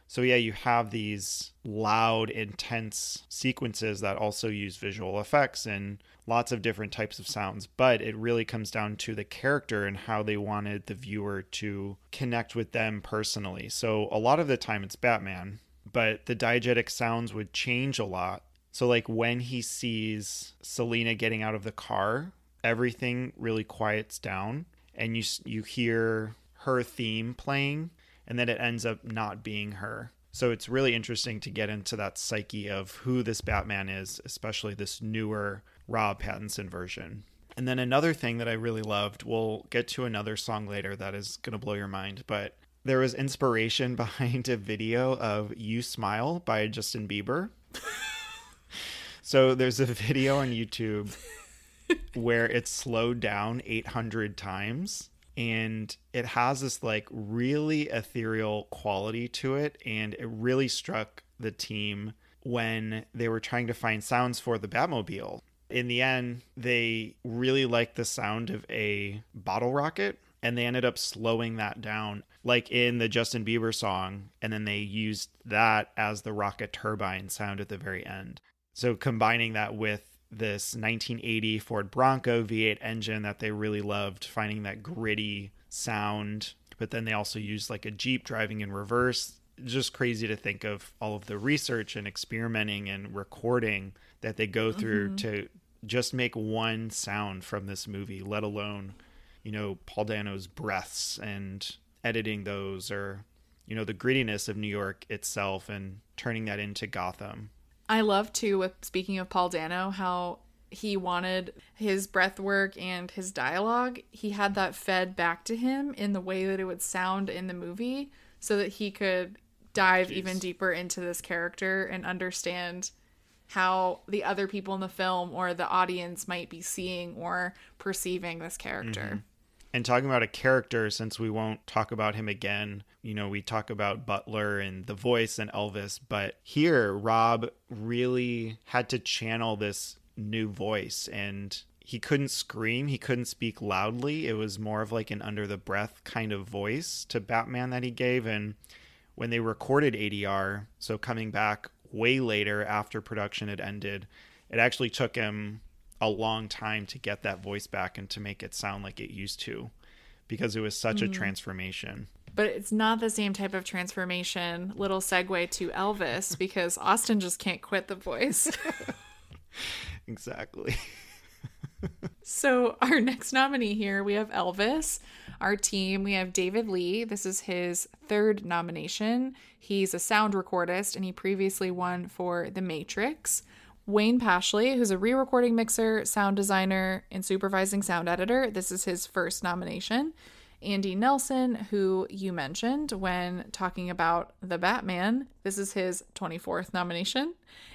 so yeah, you have these loud, intense sequences that also use visual effects and lots of different types of sounds, but it really comes down to the character and how they wanted the viewer to connect with them personally. So a lot of the time it's Batman, but the diegetic sounds would change a lot. So like when he sees Selina getting out of the car, everything really quiets down and you you hear her theme playing and then it ends up not being her. So it's really interesting to get into that psyche of who this Batman is, especially this newer Rob Pattinson version. And then another thing that I really loved, we'll get to another song later that is going to blow your mind, but there was inspiration behind a video of U Smile by Justin Bieber. so there's a video on YouTube where it's slowed down 800 times and it has this like really ethereal quality to it and it really struck the team when they were trying to find sounds for the Batmobile. In the end, they really liked the sound of a bottle rocket and they ended up slowing that down like in the Justin Bieber song and then they used that as the rocket turbine sound at the very end. So combining that with this 1980 Ford Bronco V8 engine that they really loved, finding that gritty sound. But then they also used like a Jeep driving in reverse. Just crazy to think of all of the research and experimenting and recording that they go through mm-hmm. to just make one sound from this movie, let alone, you know, Paul Dano's breaths and editing those or, you know, the grittiness of New York itself and turning that into Gotham. I love too with speaking of Paul Dano how he wanted his breath work and his dialogue, he had that fed back to him in the way that it would sound in the movie so that he could dive Jeez. even deeper into this character and understand how the other people in the film or the audience might be seeing or perceiving this character. Mm-hmm. And talking about a character, since we won't talk about him again, you know, we talk about Butler and the voice and Elvis, but here Rob really had to channel this new voice and he couldn't scream, he couldn't speak loudly. It was more of like an under the breath kind of voice to Batman that he gave. And when they recorded ADR, so coming back way later after production had ended, it actually took him a long time to get that voice back and to make it sound like it used to because it was such mm. a transformation. But it's not the same type of transformation. Little segue to Elvis because Austin just can't quit the voice. exactly. so, our next nominee here, we have Elvis. Our team, we have David Lee. This is his third nomination. He's a sound recordist and he previously won for The Matrix. Wayne Pashley, who's a re recording mixer, sound designer, and supervising sound editor. This is his first nomination. Andy Nelson, who you mentioned when talking about The Batman. This is his 24th nomination.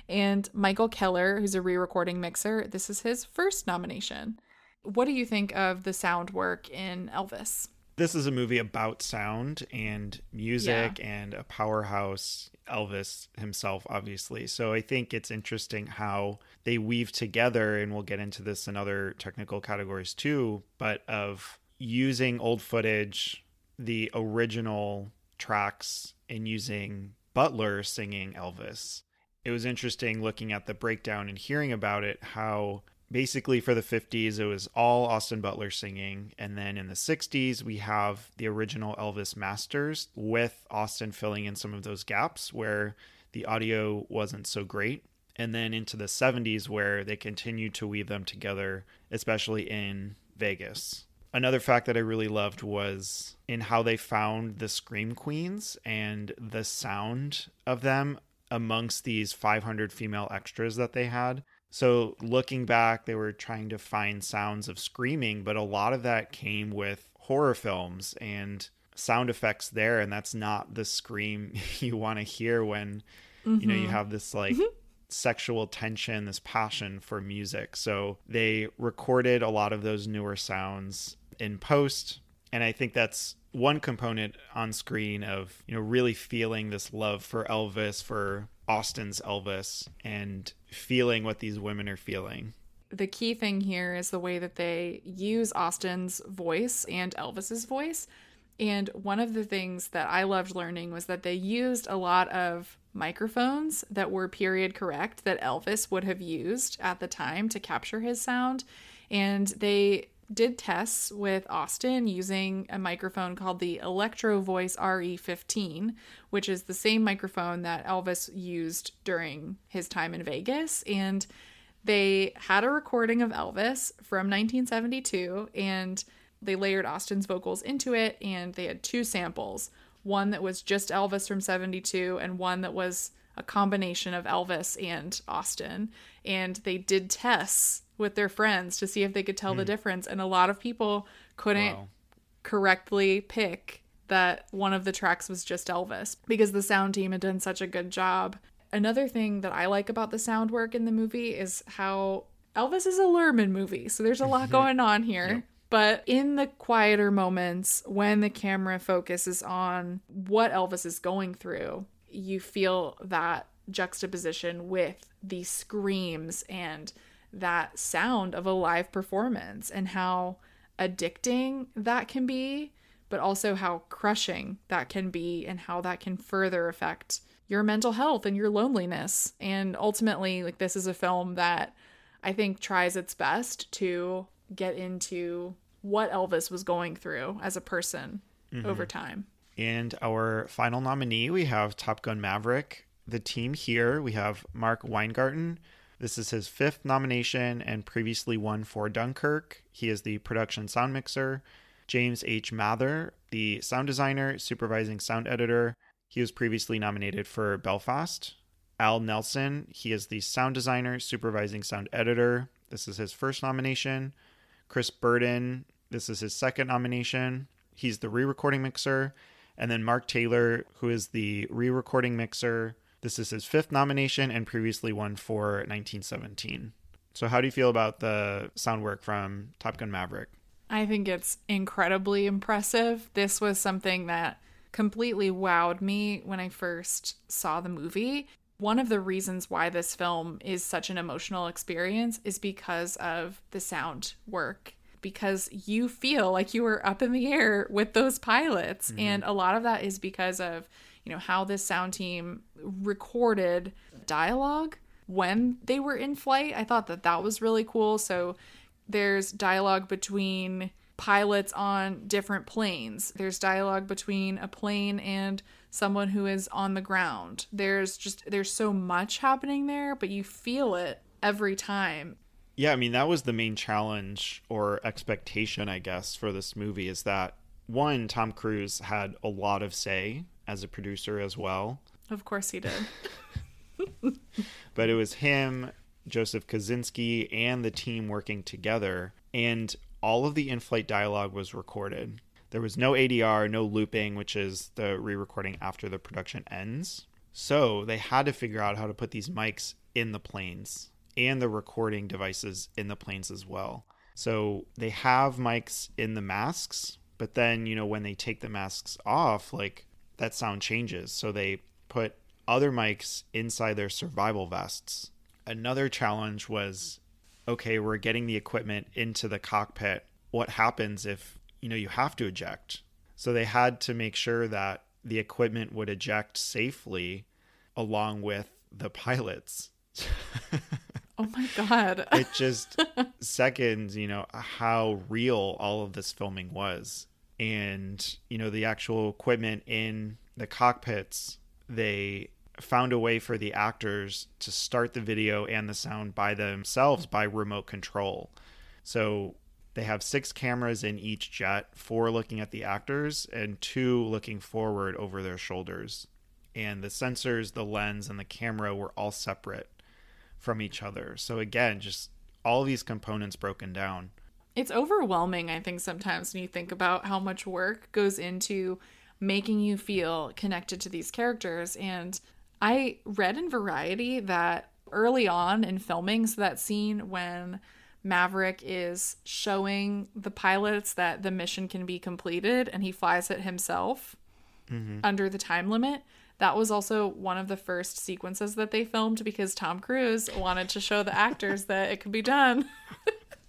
And Michael Keller, who's a re recording mixer. This is his first nomination. What do you think of the sound work in Elvis? This is a movie about sound and music yeah. and a powerhouse Elvis himself, obviously. So I think it's interesting how they weave together, and we'll get into this in other technical categories too, but of using old footage, the original tracks, and using Butler singing Elvis. It was interesting looking at the breakdown and hearing about it, how basically for the 50s it was all Austin Butler singing. And then in the 60s we have the original Elvis masters with Austin filling in some of those gaps where the audio wasn't so great. And then into the 70s where they continued to weave them together especially in Vegas. Another fact that I really loved was in how they found the Scream Queens and the sound of them amongst these 500 female extras that they had. So, looking back, they were trying to find sounds of screaming, but a lot of that came with horror films and sound effects there. And that's not the scream you want to hear when, mm-hmm. you know, you mm-hmm. have this like. Mm-hmm sexual tension, this passion for music. So they recorded a lot of those newer sounds in post and i think that's one component on screen of you know really feeling this love for elvis for austin's elvis and feeling what these women are feeling. The key thing here is the way that they use austin's voice and elvis's voice. And one of the things that i loved learning was that they used a lot of microphones that were period correct that elvis would have used at the time to capture his sound. And they did tests with Austin using a microphone called the Electro Voice RE15, which is the same microphone that Elvis used during his time in Vegas. And they had a recording of Elvis from 1972 and they layered Austin's vocals into it. And they had two samples one that was just Elvis from 72 and one that was a combination of Elvis and Austin. And they did tests with their friends to see if they could tell mm. the hmm. difference. And a lot of people couldn't wow. correctly pick that one of the tracks was just Elvis because the sound team had done such a good job. Another thing that I like about the sound work in the movie is how Elvis is a Luhrmann movie, so there's a lot going on here. Yep. But in the quieter moments, when the camera focuses on what Elvis is going through, you feel that juxtaposition with the screams and that sound of a live performance and how addicting that can be, but also how crushing that can be and how that can further affect your mental health and your loneliness. And ultimately, like, this is a film that I think tries its best to get into what Elvis was going through as a person mm-hmm. over time. And our final nominee, we have Top Gun Maverick. The team here, we have Mark Weingarten. This is his fifth nomination and previously won for Dunkirk. He is the production sound mixer. James H. Mather, the sound designer, supervising sound editor. He was previously nominated for Belfast. Al Nelson, he is the sound designer, supervising sound editor. This is his first nomination. Chris Burdon, this is his second nomination. He's the re recording mixer. And then Mark Taylor, who is the re recording mixer. This is his fifth nomination and previously won for 1917. So, how do you feel about the sound work from Top Gun Maverick? I think it's incredibly impressive. This was something that completely wowed me when I first saw the movie. One of the reasons why this film is such an emotional experience is because of the sound work because you feel like you were up in the air with those pilots mm-hmm. and a lot of that is because of you know how this sound team recorded dialogue when they were in flight. I thought that that was really cool. So there's dialogue between pilots on different planes. There's dialogue between a plane and someone who is on the ground. There's just there's so much happening there but you feel it every time. Yeah, I mean that was the main challenge or expectation, I guess, for this movie is that one, Tom Cruise had a lot of say as a producer as well. Of course he did. but it was him, Joseph Kosinski, and the team working together, and all of the in-flight dialogue was recorded. There was no ADR, no looping, which is the re-recording after the production ends. So they had to figure out how to put these mics in the planes and the recording devices in the planes as well. So they have mics in the masks, but then, you know, when they take the masks off, like that sound changes. So they put other mics inside their survival vests. Another challenge was okay, we're getting the equipment into the cockpit. What happens if, you know, you have to eject? So they had to make sure that the equipment would eject safely along with the pilots. Oh my god. it just seconds, you know, how real all of this filming was. And, you know, the actual equipment in the cockpits, they found a way for the actors to start the video and the sound by themselves by remote control. So they have six cameras in each jet, four looking at the actors and two looking forward over their shoulders. And the sensors, the lens, and the camera were all separate from each other. So again, just all these components broken down. It's overwhelming, I think, sometimes when you think about how much work goes into making you feel connected to these characters. And I read in Variety that early on in filming, so that scene when Maverick is showing the pilots that the mission can be completed and he flies it himself mm-hmm. under the time limit that was also one of the first sequences that they filmed because Tom Cruise wanted to show the actors that it could be done.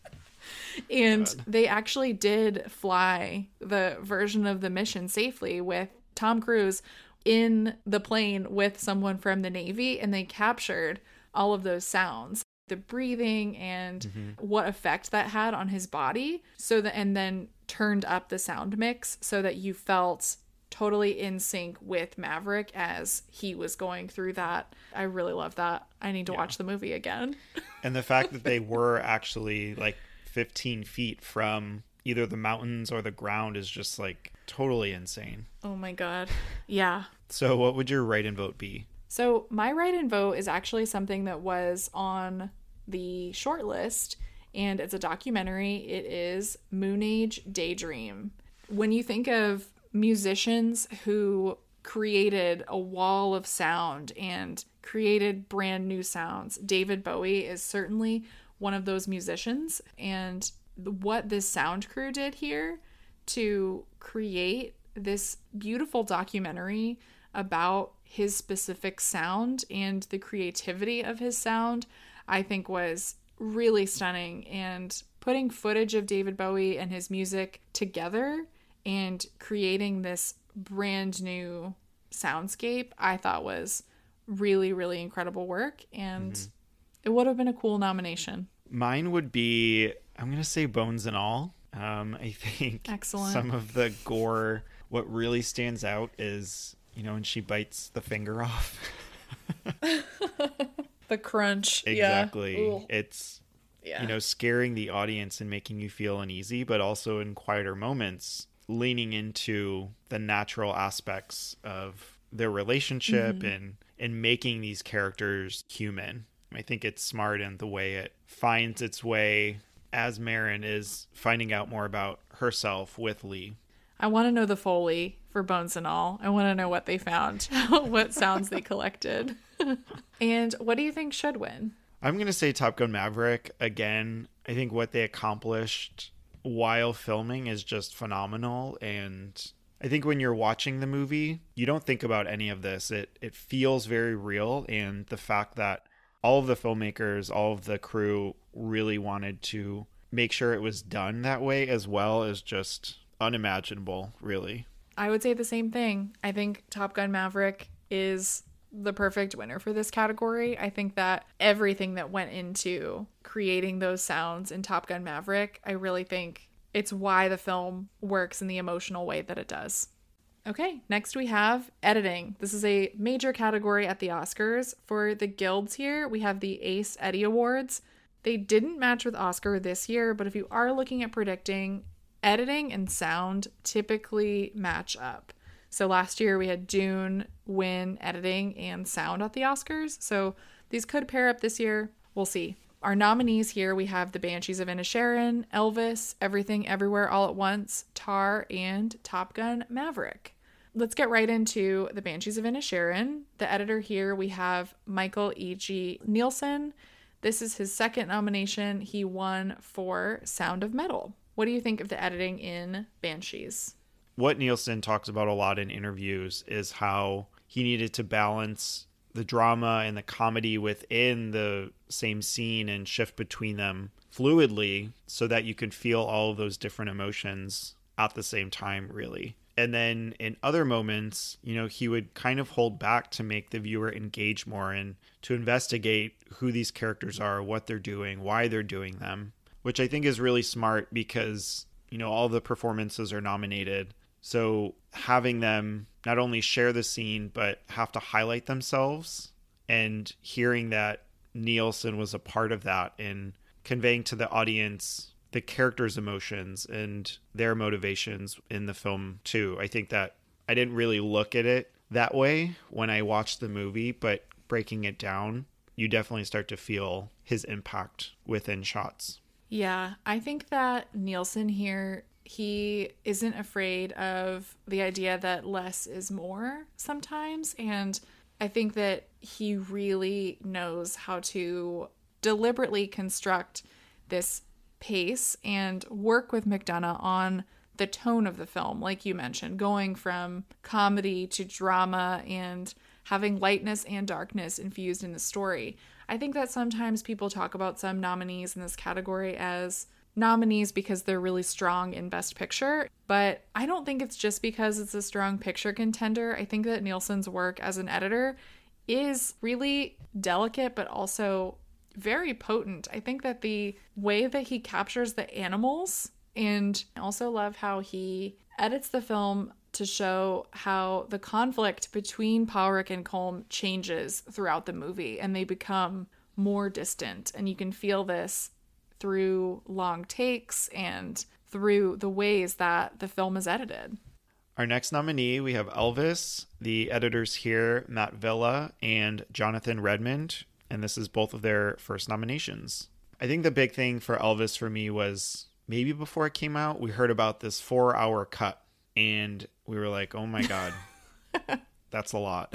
and God. they actually did fly the version of the mission safely with Tom Cruise in the plane with someone from the Navy, and they captured all of those sounds the breathing and mm-hmm. what effect that had on his body so that and then turned up the sound mix so that you felt totally in sync with Maverick as he was going through that. I really love that. I need to yeah. watch the movie again. and the fact that they were actually like 15 feet from either the mountains or the ground is just like totally insane. Oh my god. Yeah. So what would your write in vote be? So my write in vote is actually something that was on the short list and it's a documentary. It is Moon Age Daydream. When you think of musicians who created a wall of sound and created brand new sounds. David Bowie is certainly one of those musicians. And what this sound crew did here to create this beautiful documentary about his specific sound and the creativity of his sound, I think was really stunning. And putting footage of David Bowie and his music together and creating this brand new soundscape I thought was really, really incredible work. And mm-hmm. It would have been a cool nomination. Mine would be I'm gonna say bones and all. Um, I think Excellent. some of the gore. What really stands out is you know when she bites the finger off. the crunch. exactly. Yeah. It's yeah. you know scaring the audience and making you feel uneasy, but also in quieter moments leaning into the natural aspects of their relationship Mm-hmm. and and making these characters human. I think it's smart in the way it finds its way as Marin is finding out more about herself with Lee. I want to know the Foley for Bones and All. I want to know what they found, what sounds they collected. and what do you think should win? I'm going to say Top Gun Maverick again. I think what they accomplished while filming is just phenomenal and I think when you're watching the movie, you don't think about any of this. It it feels very real and the fact that all of the filmmakers, all of the crew really wanted to make sure it was done that way as well as just unimaginable, really. I would say the same thing. I think Top Gun Maverick is the perfect winner for this category. I think that everything that went into creating those sounds in Top Gun Maverick, I really think it's why the film works in the emotional way that it does. Okay, next we have editing. This is a major category at the Oscars. For the guilds here, we have the Ace Eddie Awards. They didn't match with Oscar this year, but if you are looking at predicting, editing and sound typically match up. So last year we had Dune win editing and sound at the Oscars. So these could pair up this year. We'll see. Our nominees here we have The Banshees of Inisherin, Elvis, Everything Everywhere All at Once, Tar, and Top Gun Maverick. Let's get right into The Banshees of Inisherin. The editor here we have Mikkel E.G. Nielsen. This is his second nomination. He won for Sound of Metal. What do you think of the editing in Banshees? what Nielsen talks about a lot in interviews is how he needed to balance the drama and the comedy within the same scene and shift between them fluidly so that you can feel all of those different emotions at the same time, really. And then in other moments, you know, he would kind of hold back to make the viewer engage more and to investigate who these characters are, what they're doing, why they're doing them, which I think is really smart because, you know, all the performances are nominated. So having them not only share the scene, but have to highlight themselves and hearing that Nielsen was a part of that and conveying to the audience the characters' emotions and their motivations in the film too. I think that I didn't really look at it that way when I watched the movie, but breaking it down, you definitely start to feel his impact within shots. Yeah, I think that Nielsen here, he isn't afraid of the idea that less is more sometimes. And I think that he really knows how to deliberately construct this pace and work with McDonagh on the tone of the film, like you mentioned, going from comedy to drama and having lightness and darkness infused in the story. I think that sometimes people talk about some nominees in this category as nominees because they're really strong in Best Picture, but I don't think it's just because it's a strong picture contender. I think that Nielsen's work as an editor is really delicate, but also very potent. I think that the way that he captures the animals and I also love how he edits the film to show how the conflict between Pádraic and Colm changes throughout the movie and they become more distant. And you can feel this through long takes and through the ways that the film is edited. Our next nominee, we have Elvis, the editors here, Matt Villa and Jonathan Redmond, and this is both of their first nominations. I think the big thing for Elvis for me was maybe before it came out, we heard about this four hour cut, and we were like, oh my God, that's a lot.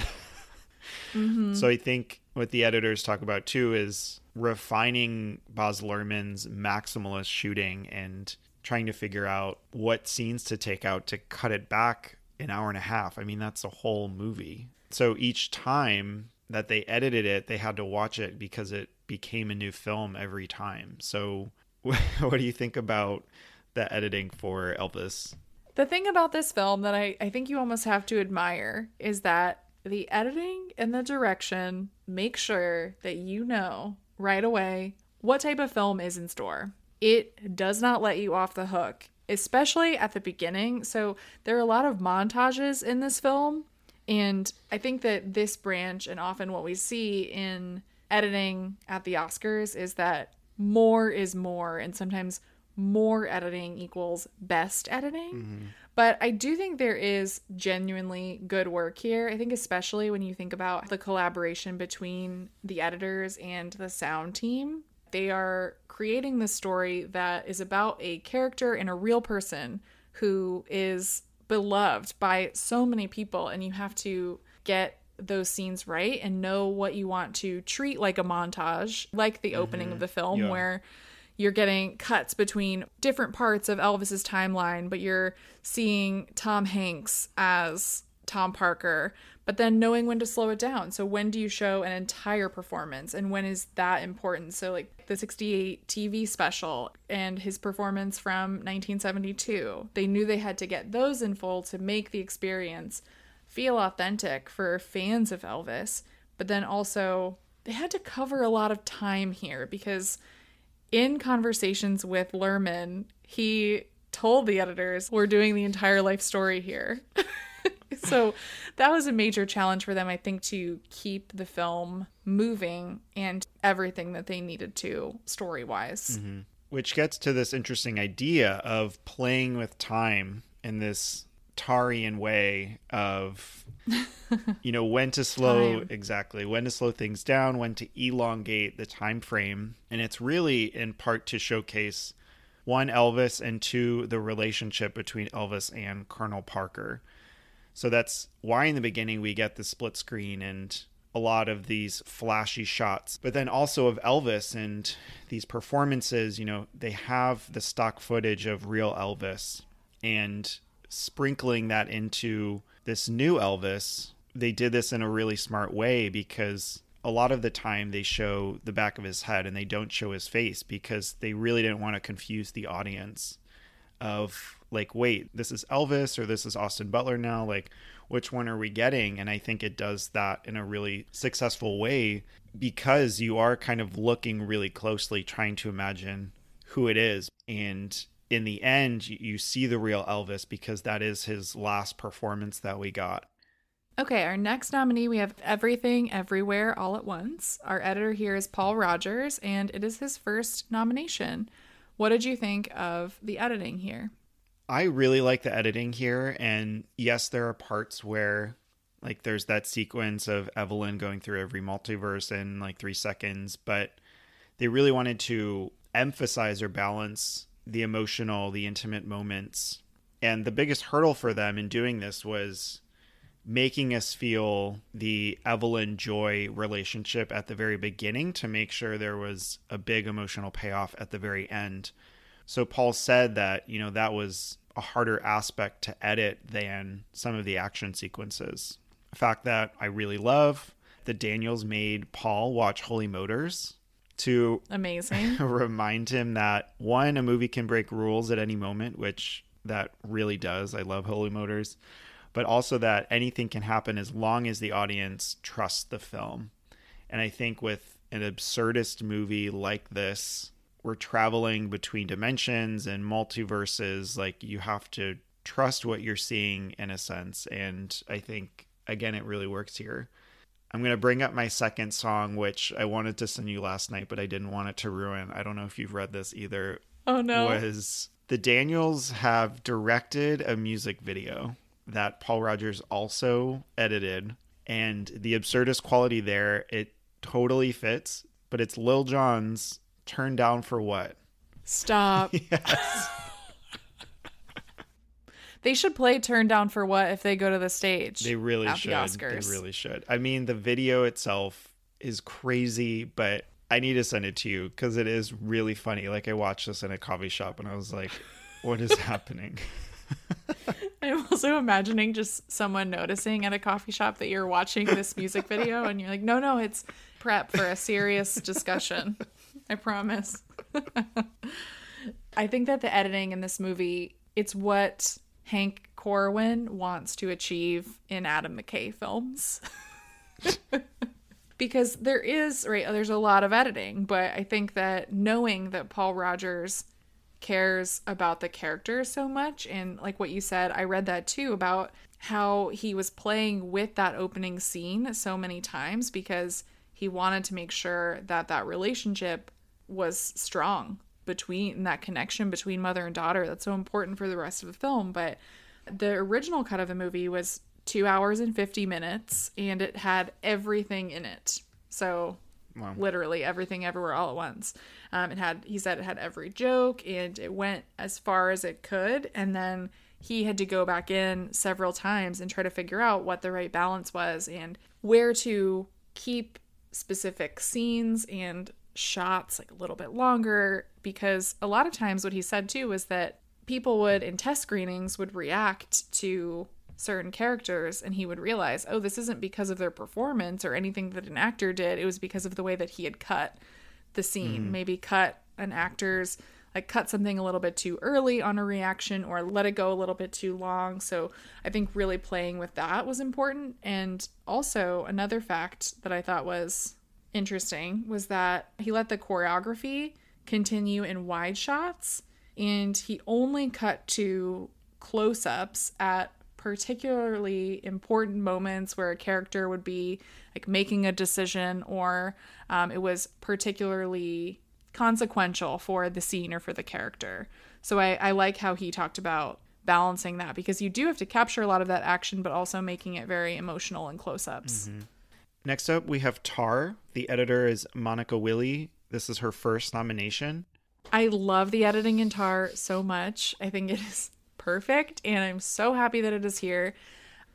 Mm-hmm. So I think what the editors talk about too is refining Baz Luhrmann's maximalist shooting and trying to figure out what scenes to take out to cut it back an hour and a half. I mean, that's a whole movie. So each time that they edited it, they had to watch it because it became a new film every time. So what do you think about the editing for Elvis? The thing about this film that I, I think you almost have to admire is that the editing and the direction make sure that you know right away what type of film is in store. It does not let you off the hook, especially at the beginning. So there are a lot of montages in this film. And I think that this branch, and often what we see in editing at the Oscars, is that more is more. And sometimes more editing equals best editing. Mm-hmm. But I do think there is genuinely good work here. I think, especially when you think about the collaboration between the editors and the sound team, they are creating this story that is about a character and a real person who is beloved by so many people, and you have to get those scenes right and know what you want to treat like a montage, like the opening mm-hmm. of the film, yeah. where you're getting cuts between different parts of Elvis's timeline, but you're seeing Tom Hanks as Tom Parker, but then knowing when to slow it down. So when do you show an entire performance and when is that important? So like the 68 TV special and his performance from 1972. They knew they had to get those in full to make the experience feel authentic for fans of Elvis, but then also they had to cover a lot of time here because in conversations with Luhrmann, he told the editors, we're doing the entire life story here. so that was a major challenge for them, I think, to keep the film moving and everything that they needed to story wise. Mm-hmm. Which gets to this interesting idea of playing with time in this Tarian way of you know when to slow exactly when to slow things down when to elongate the time frame and it's really in part to showcase one elvis and two the relationship between elvis and colonel parker so that's why in the beginning we get the split screen and a lot of these flashy shots but then also of elvis and these performances you know they have the stock footage of real elvis and sprinkling that into this new Elvis, they did this in a really smart way because a lot of the time they show the back of his head and they don't show his face because they really didn't want to confuse the audience of like wait this is elvis or this is austin butler now like which one are we getting and i think it does that in a really successful way because you are kind of looking really closely trying to imagine who it is and in the end, you see the real Elvis because that is his last performance that we got. Okay, our next nominee, we have Everything Everywhere All at Once. Our editor here is Paul Rogers, and it is his first nomination. What did you think of the editing here? I really like the editing here. And yes, there are parts where, like, there's that sequence of Evelyn going through every multiverse in like three seconds, but they really wanted to emphasize or balance the emotional, the intimate moments. And the biggest hurdle for them in doing this was making us feel the Evelyn Joy relationship at the very beginning to make sure there was a big emotional payoff at the very end. So Paul said that, you know, that was a harder aspect to edit than some of the action sequences. A fact that I really love, that Daniels made Paul watch Holy Motors to amazing. remind him that one a movie can break rules at any moment which that really does. I love holy motors. But also that anything can happen as long as the audience trusts the film. And i think with an absurdist movie like this we're traveling between dimensions and multiverses like you have to trust what you're seeing in a sense and i think again it really works here I'm going to bring up my second song, which I wanted to send you last night, but I didn't want it to ruin. I don't know if you've read this either. Oh, no. Was the Daniels have directed a music video that Paul Rogers also edited. And the absurdist quality there, it totally fits, but it's Lil Jon's Turn Down for What? Stop. yes. They should play Turn Down for What if they go to the stage. They really should. The Oscars. They really should. I mean, the video itself is crazy, but I need to send it to you because it is really funny. Like I watched this in a coffee shop and I was like, what is happening? I'm also imagining just someone noticing at a coffee shop that you're watching this music video and you're like, no, no, it's prep for a serious discussion. I promise. I think that the editing in this movie, it's what Hank Corwin wants to achieve in Adam McKay films. because there is right there's a lot of editing but i think that knowing that paul rogers cares about the character so much and like what you said i read that too about how he was playing with that opening scene so many times because he wanted to make sure that that relationship was strong between that connection between mother and daughter that's so important for the rest of the film but the original cut of the movie was 2 hours and 50 minutes and it had everything in it so wow. literally everything everywhere all at once um, it had he said it had every joke and it went as far as it could and then he had to go back in several times and try to figure out what the right balance was and where to keep specific scenes and shots like a little bit longer because a lot of times what he said too was that people would in test screenings would react to certain characters and he would realize oh this isn't because of their performance or anything that an actor did. It was because of the way that he had cut the scene. Mm. maybe cut an actor's like cut something a little bit too early on a reaction or let it go a little bit too long. So i think really playing with that was important. And also another fact that i thought was interesting was that he let the choreography continue in wide shots and he only cut to close ups at particularly important moments where a character would be like making a decision or um, it was particularly consequential for the scene or for the character. So I, I like how he talked about balancing that because you do have to capture a lot of that action, but also making it very emotional and close ups. Mm-hmm. Next up, we have Tar. The editor is Monika Willi. This is her first nomination. I love the editing in Tar so much. I think it is perfect, and I'm so happy that it is here.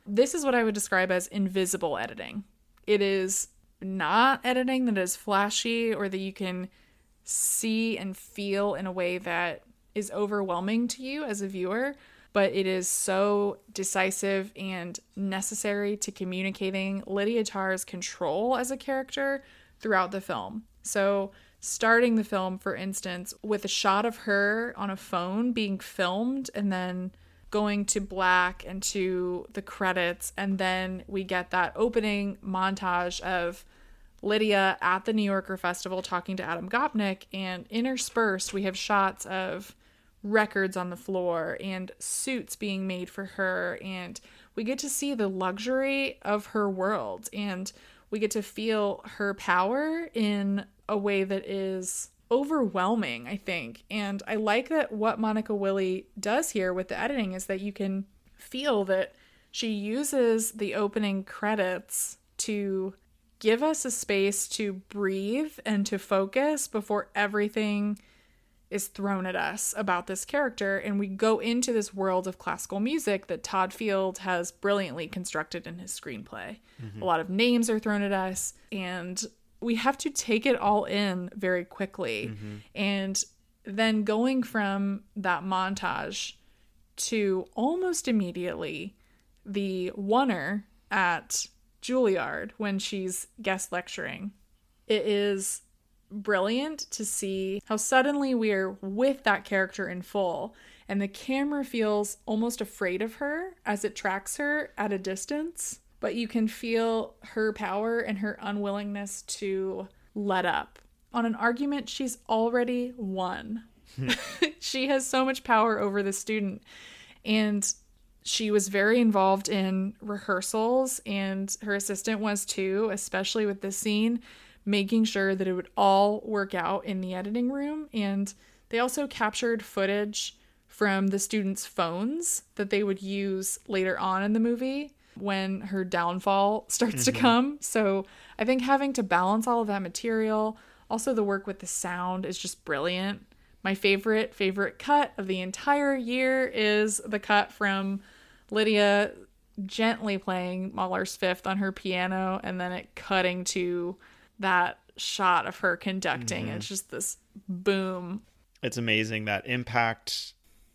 This is what I would describe as invisible editing. It is not editing that is flashy or that you can see and feel in a way that is overwhelming to you as a viewer, but it is so decisive and necessary to communicating Lydia Tar's control as a character throughout the film. So, starting the film, for instance, with a shot of her on a phone being filmed and then going to black and to the credits, and then we get that opening montage of Lydia at the New Yorker Festival talking to Adam Gopnik, and interspersed, we have shots of records on the floor and suits being made for her and we get to see the luxury of her world and we get to feel her power in a way that is overwhelming, I think. And I like that what Monika Willi does here with the editing is that you can feel that she uses the opening credits to give us a space to breathe and to focus before everything is thrown at us about this character and we go into this world of classical music that Todd Field has brilliantly constructed in his screenplay. Mm-hmm. A lot of names are thrown at us and we have to take it all in very quickly. Mm-hmm. And then going from that montage to almost immediately the oneer at Juilliard when she's guest lecturing. It is brilliant to see how suddenly we are with that character in full and the camera feels almost afraid of her as it tracks her at a distance but you can feel her power and her unwillingness to let up. On an argument she's already won. Hmm. She has so much power over the student and she was very involved in rehearsals and her assistant was too especially with this scene making sure that it would all work out in the editing room. And they also captured footage from the students' phones that they would use later on in the movie when her downfall starts mm-hmm. to come. So I think having to balance all of that material, also the work with the sound is just brilliant. My favorite, favorite cut of the entire year is the cut from Lydia gently playing Mahler's Fifth on her piano and then it cutting to that shot of her conducting. Mm-hmm. It's just this boom. It's amazing that impact.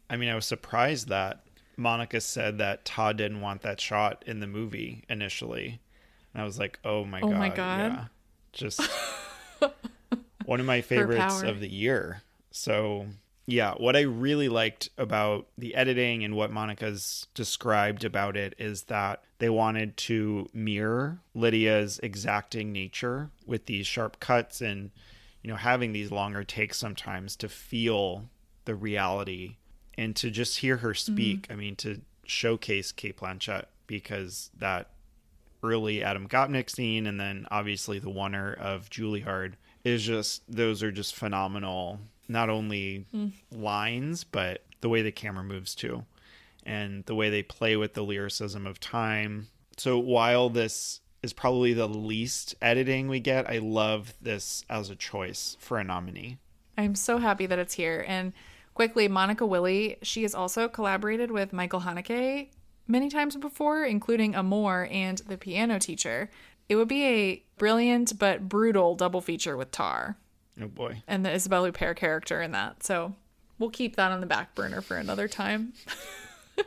I mean, I was surprised that Monika said that Todd didn't want that shot in the movie initially. And I was like, oh my oh god. my god. Yeah. Just one of my favorites of the year. So, Yeah, what I really liked about the editing and what Monika's described about it is that they wanted to mirror Lydia's exacting nature with these sharp cuts and you know having these longer takes sometimes to feel the reality and to just hear her speak. Mm-hmm. I mean to showcase Cate Blanchett because that early Adam Gopnik scene and then obviously the oneer of Juilliard is just those are just phenomenal not only mm. lines but the way the camera moves too and the way they play with the lyricism of time. So while this is probably the least editing we get i love this as a choice for a nominee. I'm so happy that it's here. And quickly monika willi she has also collaborated with michael haneke many times before including amour and the piano teacher. It would be a brilliant but brutal double feature with tar Oh boy. And the Isabelle Huppert character in that. So we'll keep that on the back burner for another time.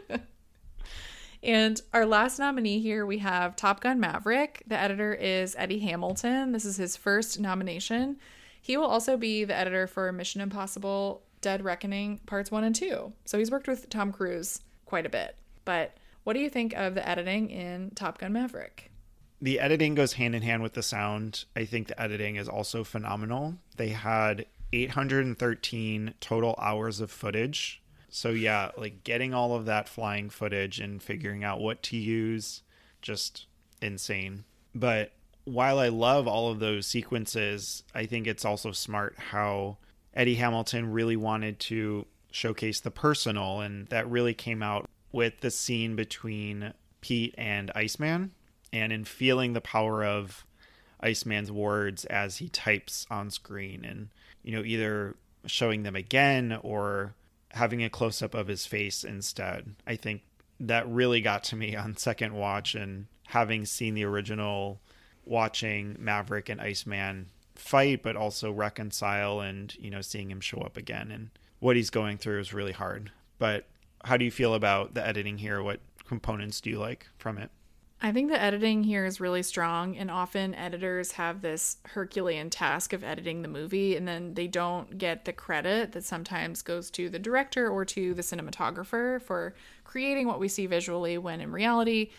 and our last nominee here, we have Top Gun Maverick. The editor is Eddie Hamilton. This is his first nomination. He will also be the editor for Mission Impossible Dead Reckoning Parts 1 and 2. So he's worked with Tom Cruise quite a bit. But what do you think of the editing in Top Gun Maverick? The editing goes hand in hand with the sound. I think the editing is also phenomenal. They had 813 total hours of footage. So yeah, like getting all of that flying footage and figuring out what to use just insane. But while I love all of those sequences, I think it's also smart how Eddie Hamilton really wanted to showcase the personal and that really came out with the scene between Pete and Iceman and in feeling the power of Iceman's words as he types on screen and you know either showing them again or having a close up of his face instead. I think that really got to me on second watch and having seen the original watching Maverick and Iceman fight but also reconcile and you know seeing him show up again and what he's going through is really hard. But how do you feel about the editing here? What components do you like from it? I think the editing here is really strong, and often editors have this Herculean task of editing the movie, and then they don't get the credit that sometimes goes to the director or to the cinematographer for creating what we see visually, when in reality,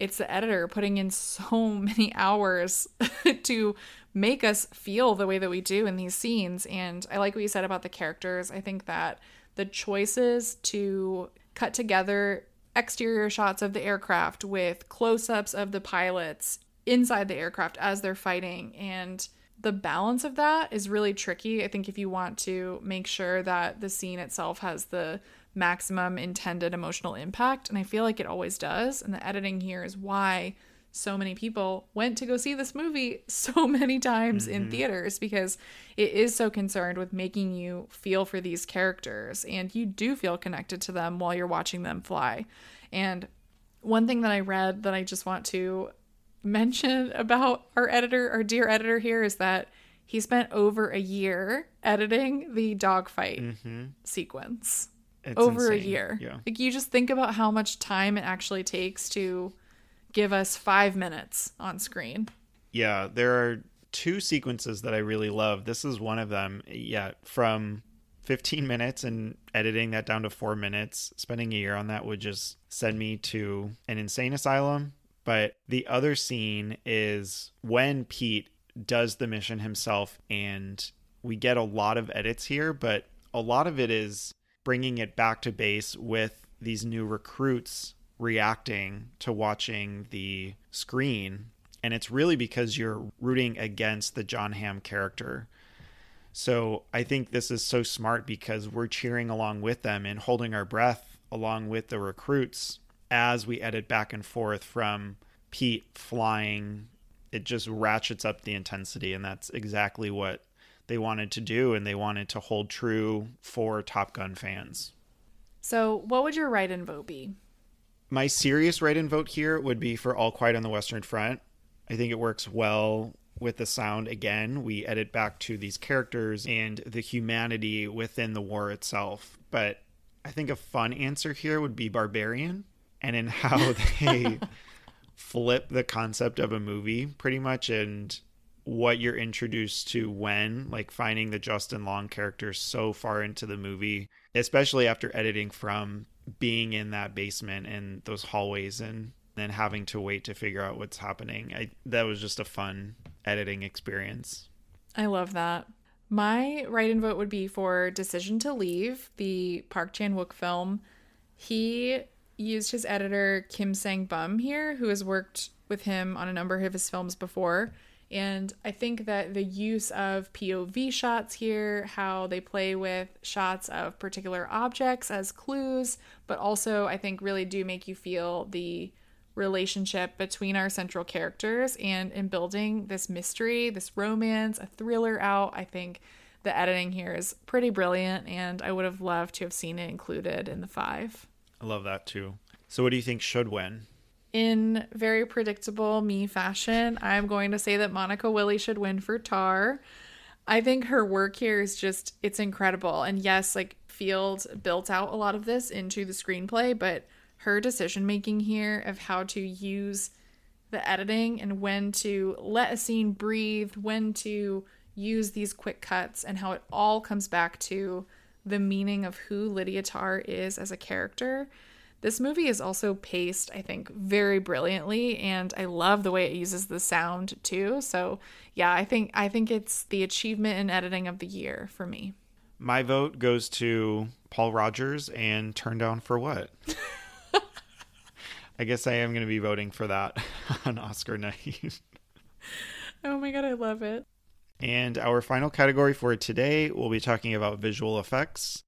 it's the editor putting in so many hours to make us feel the way that we do in these scenes. And I like what you said about the characters. I think that the choices to cut together exterior shots of the aircraft with close ups of the pilots inside the aircraft as they're fighting. And the balance of that is really tricky. I think if you want to make sure that the scene itself has the maximum intended emotional impact, and I feel like it always does, and the editing here is why so many people went to go see this movie so many times mm-hmm. in theaters because it is so concerned with making you feel for these characters and you do feel connected to them while you're watching them fly. And one thing that I read that I just want to mention about our editor, our dear editor here, is that he spent over a year editing the dogfight mm-hmm. sequence. It's over insane. a year. Yeah. Like you just think about how much time it actually takes to give us five minutes on screen. Yeah, there are two sequences that I really love. This is one of them. Yeah, from 15 minutes and editing that down to four minutes, spending a year on that would just send me to an insane asylum. But the other scene is when Pete does the mission himself, and we get a lot of edits here, but a lot of it is bringing it back to base with these new recruits reacting to watching the screen. And it's really because you're rooting against the Jon Hamm character. So I think this is so smart because we're cheering along with them and holding our breath along with the recruits as we edit back and forth from Pete flying. It just ratchets up the intensity, and that's exactly what they wanted to do, and they wanted to hold true for Top Gun fans. So, what would your write in vote be? My serious write-in vote here would be for All Quiet on the Western Front. I think it works well with the sound. Again, we edit back to these characters and the humanity within the war itself. But I think a fun answer here would be Barbarian, and in how they flip the concept of a movie pretty much and what you're introduced to when, like finding the Justin Long character so far into the movie, especially after editing from being in that basement and those hallways and then having to wait to figure out what's happening. I that was just a fun editing experience. I love that. My write in vote would be for Decision to Leave, the Park Chan Wook film. He used his editor Kim Sang Bum here, who has worked with him on a number of his films before. And I think that the use of POV shots here, how they play with shots of particular objects as clues, but also I think really do make you feel the relationship between our central characters and in building this mystery, this romance, a thriller out. I think the editing here is pretty brilliant and I would have loved to have seen it included in the five. I love that too. So, what do you think should win? In very predictable me fashion, I'm going to say that Monika Willi should win for Tar. I think her work here is just it's incredible. And yes, like Field built out a lot of this into the screenplay, but her decision making here of how to use the editing and when to let a scene breathe, when to use these quick cuts, and how it all comes back to the meaning of who Lydia Tar is as a character. This movie is also paced, I think, very brilliantly, and I love the way it uses the sound too. So, yeah, I think I think it's the achievement in editing of the year for me. My vote goes to Paul Rogers and Turn Down for What? I guess I am going to be voting for that on Oscar night. oh my god, I love it. And our final category for today, we'll be talking about visual effects.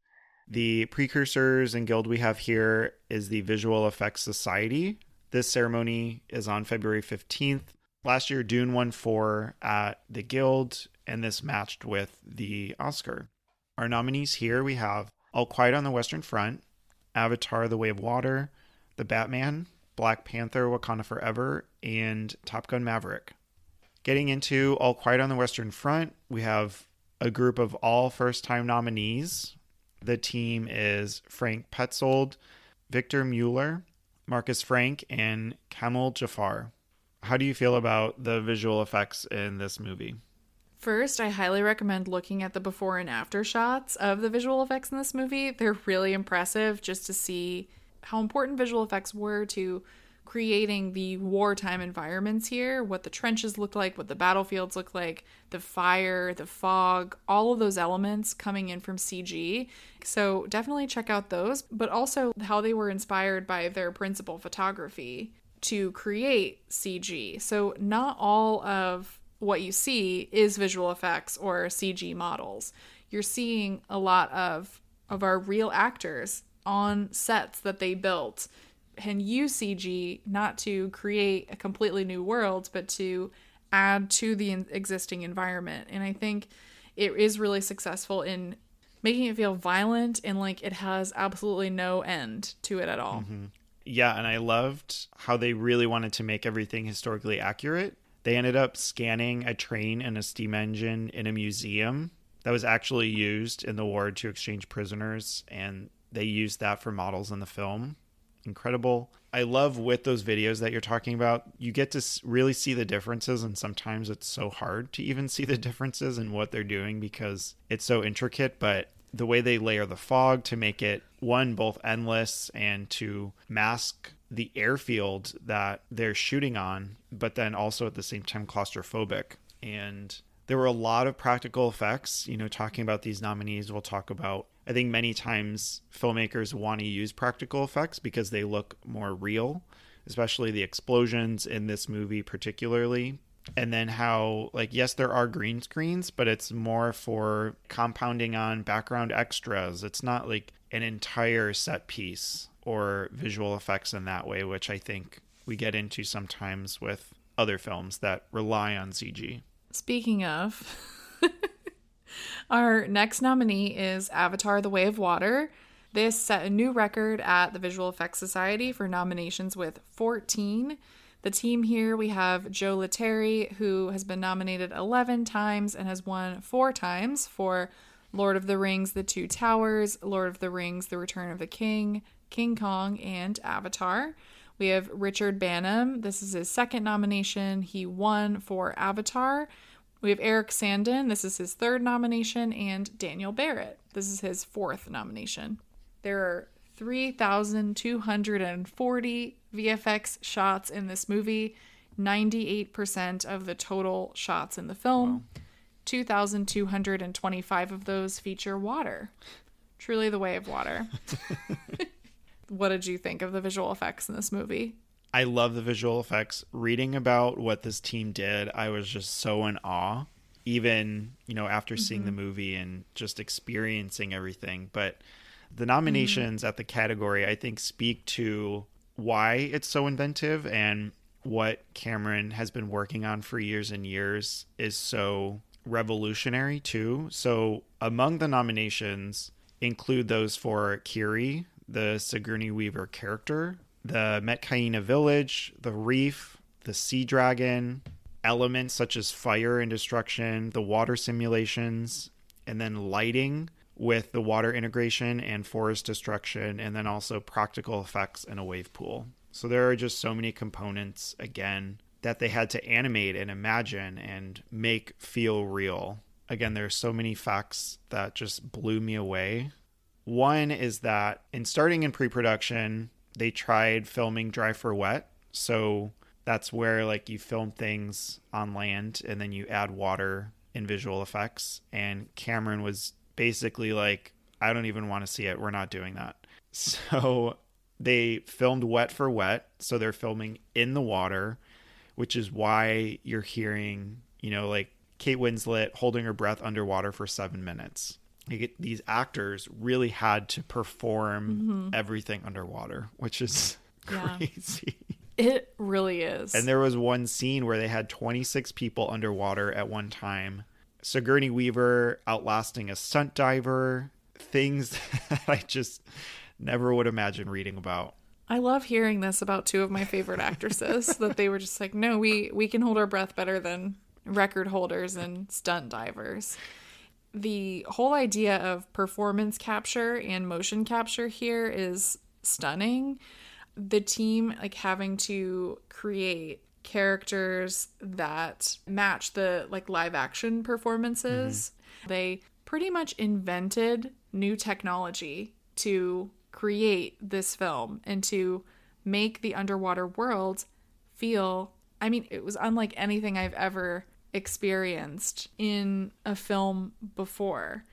The precursors and guild we have here is the Visual Effects Society. This ceremony is on February 15th. Last year, Dune won four at the guild, and this matched with the Oscar. Our nominees here we have All Quiet on the Western Front, Avatar The Way of Water, The Batman, Black Panther Wakanda Forever, and Top Gun Maverick. Getting into All Quiet on the Western Front, we have a group of all first time nominees. The team is Frank Petzold, Viktor Müller, Markus Frank, and Kamil Jafar. How do you feel about the visual effects in this movie? First, I highly recommend looking at the before and after shots of the visual effects in this movie. They're really impressive just to see how important visual effects were to creating the wartime environments here what the trenches look like what the battlefields look like the fire the fog all of those elements coming in from cg so definitely check out those but also how they were inspired by their principal photography to create cg so not all of what you see is visual effects or cg models. You're seeing a lot of of our real actors on sets that they built and use CG not to create a completely new world, but to add to the existing environment. And I think it is really successful in making it feel violent and like it has absolutely no end to it at all. Mm-hmm. Yeah, and I loved how they really wanted to make everything historically accurate. They ended up scanning a train and a steam engine in a museum that was actually used in the war to exchange prisoners and they used that for models in the film. Incredible. I love with those videos that you're talking about, you get to really see the differences, and sometimes it's so hard to even see the differences in what they're doing because it's so intricate. But the way they layer the fog to make it one both endless and to mask the airfield that they're shooting on, but then also at the same time claustrophobic. And there were a lot of practical effects. You know, talking about these nominees, we'll talk about I think many times filmmakers want to use practical effects because they look more real, especially the explosions in this movie, particularly. And then how, like, yes, there are green screens, but it's more for compounding on background extras. It's not like an entire set piece or visual effects in that way, which I think we get into sometimes with other films that rely on CG. Speaking of. Our next nominee is Avatar The Way of Water. This set a new record at the Visual Effects Society for nominations with 14. The team here we have Joe Letteri, who has been nominated 11 times and has won four times for Lord of the Rings The Two Towers, Lord of the Rings The Return of the King, King Kong, and Avatar. We have Richard Baneham. This is his second nomination. He won for Avatar We have Eric Saindon. This is his third nomination, and Daniel Barrett. This is his fourth nomination. There are 3,240 VFX shots in this movie, 98% of the total shots in the film. 2,225 of those feature water. Truly the way of water. what did you think of the visual effects in this movie? I love the visual effects. Reading about what this team did, I was just so in awe. Even, you know, after seeing the mm-hmm. movie and just experiencing everything. But the mm-hmm. nominations at the category, I think, speak to why it's so inventive and what Cameron has been working on for years and years is so revolutionary too. So among the nominations include those for Kiri, the Sigourney Weaver character, the Metkayina village, the reef, the sea dragon, elements such as fire and destruction, the water simulations, and then lighting with the water integration and forest destruction, and then also practical effects in a wave pool. So there are just so many components again that they had to animate and imagine and make feel real. Again, there's so many facts that just blew me away. One is that in starting in pre-production, they tried filming dry for wet. So that's where like you film things on land and then you add water in visual effects and Cameron was basically like I don't even want to see it. We're not doing that. So they filmed wet for wet, so they're filming in the water, which is why you're hearing, you know, like Kate Winslet holding her breath underwater for 7 minutes. Like these actors really had to perform mm-hmm. everything underwater, which is Yeah. crazy. It really is. And there was one scene where they had 26 people underwater at one time. Sigourney Weaver outlasting a stunt diver, things that I just never would imagine reading about. I love hearing this about two of my favorite actresses that they were just like, no, we we can hold our breath better than record holders and stunt divers. The whole idea of performance capture and motion capture here is stunning. The team like having to create characters that match the like live action performances. Mm-hmm. They pretty much invented new technology to create this film and to make the underwater world feel I mean it was unlike anything I've ever experienced in a film before.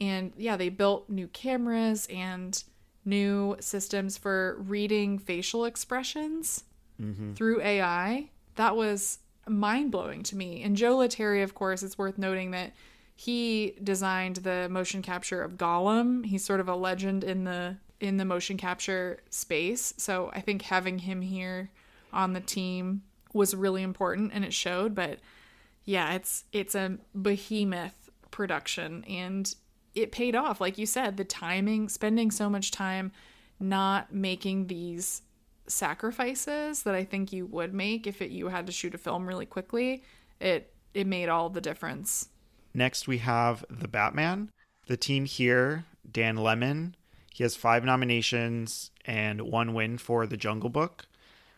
And yeah, they built new cameras and new systems for reading facial expressions mm-hmm. through AI. That was mind blowing to me. And Joe Letteri, of course, it's worth noting that he designed the motion capture of Gollum. He's sort of a legend in the in the motion capture space. So I think having him here on the team was really important and it showed, but yeah, it's it's a behemoth production and it paid off. Like you said, the timing, spending so much time not making these sacrifices that I think you would make if it, you had to shoot a film really quickly, it it made all the difference. Next, we have The Batman. The team here, Dan Lemmon, he has five nominations and one win for The Jungle Book.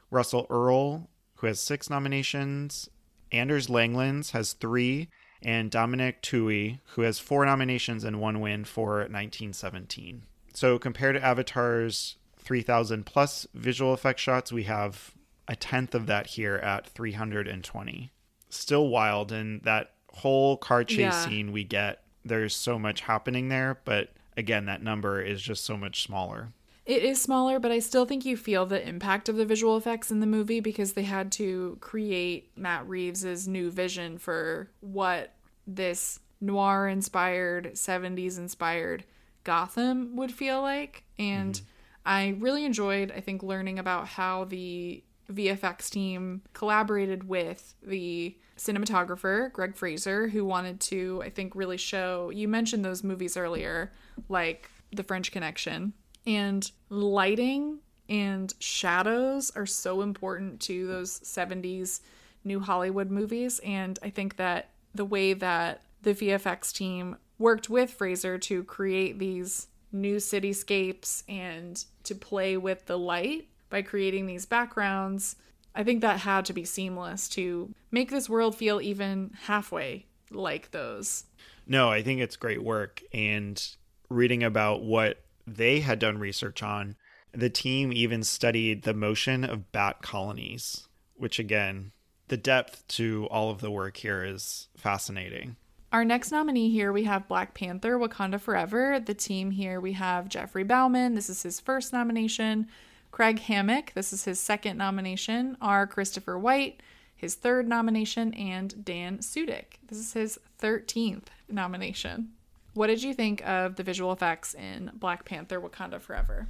Russell Earl, who has six nominations. Anders Langlands has three. And Dominic Tuohy, who has four nominations and one win for 1917. So compared to Avatar's 3,000 plus visual effect shots, we have a tenth of that here at 320. Still wild, and that whole car chase Yeah. scene we get, there's so much happening there, but again, that number is just so much smaller. It is smaller, but I still think you feel the impact of the visual effects in the movie because they had to create Matt Reeves' new vision for what this noir inspired, 70s inspired Gotham would feel like. And mm-hmm. I really enjoyed, I think, learning about how the VFX team collaborated with the cinematographer, Greig Fraser, who wanted to, I think, really show. You mentioned those movies earlier, like The French Connection. And lighting and shadows are so important to those 70s new Hollywood movies. And I think that the way that the VFX team worked with Fraser to create these new cityscapes and to play with the light by creating these backgrounds, I think that had to be seamless to make this world feel even halfway like those. No, I think it's great work. And reading about what they had done research on, the team even studied the motion of bat colonies, which again, the depth to all of the work here is fascinating. Our next nominee here, we have Black Panther Wakanda Forever. The team here, we have Geoffrey Baumann. This is his first nomination. Craig Hammack. This is his second nomination. R. Christopher White, his third nomination. And Dan Sudick. This is his 13th nomination. What did you think of the visual effects in Black Panther Wakanda Forever?